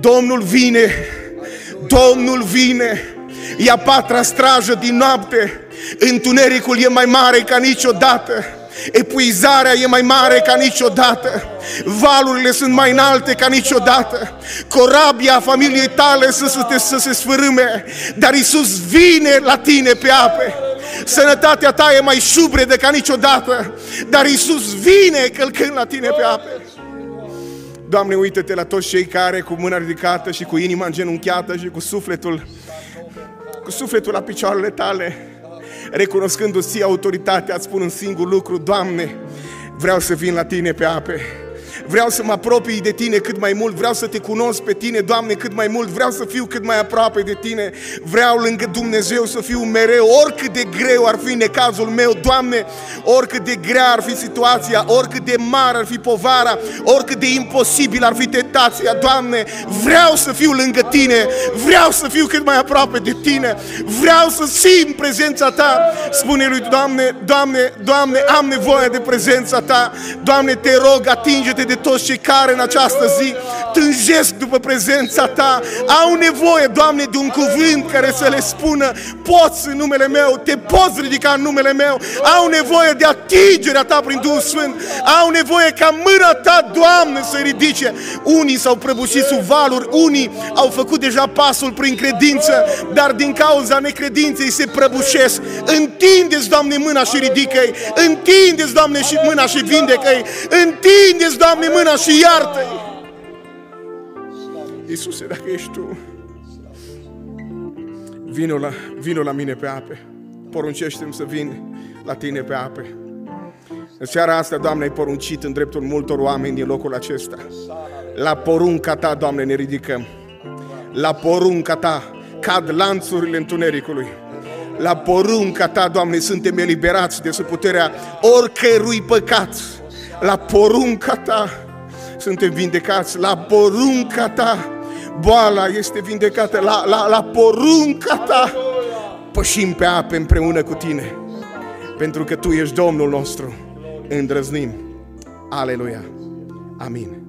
Domnul vine, Domnul vine, e a patra strajă din noapte, întunericul e mai mare ca niciodată, epuizarea e mai mare ca niciodată, valurile sunt mai înalte ca niciodată, corabia familiei tale să, să, te, să se sfârâme, dar Isus vine la tine pe ape. Sănătatea ta e mai șubredă ca niciodată, dar Iisus vine călcând la tine pe ape. Doamne, uită-te la toți cei care cu mâna ridicată și cu inima îngenunchiată și cu sufletul, cu sufletul la picioarele tale, recunoscându-ți autoritatea, îți spun un singur lucru, Doamne, vreau să vin la tine pe ape. Vreau să mă apropii de Tine cât mai mult, vreau să Te cunosc pe Tine, Doamne, cât mai mult, vreau să fiu cât mai aproape de Tine, vreau lângă Dumnezeu să fiu mereu, oricât de greu ar fi necazul meu, Doamne, oricât de grea ar fi situația, oricât de mare ar fi povara, oricât de imposibil ar fi tentația, Doamne, vreau să fiu lângă Tine, vreau să fiu cât mai aproape de Tine, vreau să simt prezența Ta. Spune lui Doamne, Doamne, Doamne, am nevoie de prezența Ta. Doamne, te rog, atinge-te de toți cei care în această zi tânjesc după prezența Ta, au nevoie, Doamne, de un cuvânt care să le spună, poți în numele meu, te poți ridica în numele meu, au nevoie de atingerea Ta prin Duhul Sfânt, au nevoie ca mâna Ta, Doamne, să ridice. Unii s-au prăbușit sub valuri, unii au făcut deja pasul prin credință, dar din cauza necredinței se prăbușesc. Întindeți, Doamne, mâna și ridică-i, întindeți, Doamne, și mâna și vindecă-i, întindeți, Doamne, mâna și iartă-i. Iisuse, dacă ești Tu, vino la, vino la mine pe ape. Poruncește-mi să vin la Tine pe ape. În seara asta, Doamne, ai poruncit în dreptul multor oameni din locul acesta. La porunca Ta, Doamne, ne ridicăm. La porunca Ta cad lanțurile întunericului. La porunca Ta, Doamne, suntem eliberați de sub puterea oricărui păcat. La porunca Ta suntem vindecați. La porunca Ta boala este vindecată. La, la, la porunca Ta pășim pe ape împreună cu Tine. Pentru că Tu ești Domnul nostru. Îndrăznim. Aleluia. Amin.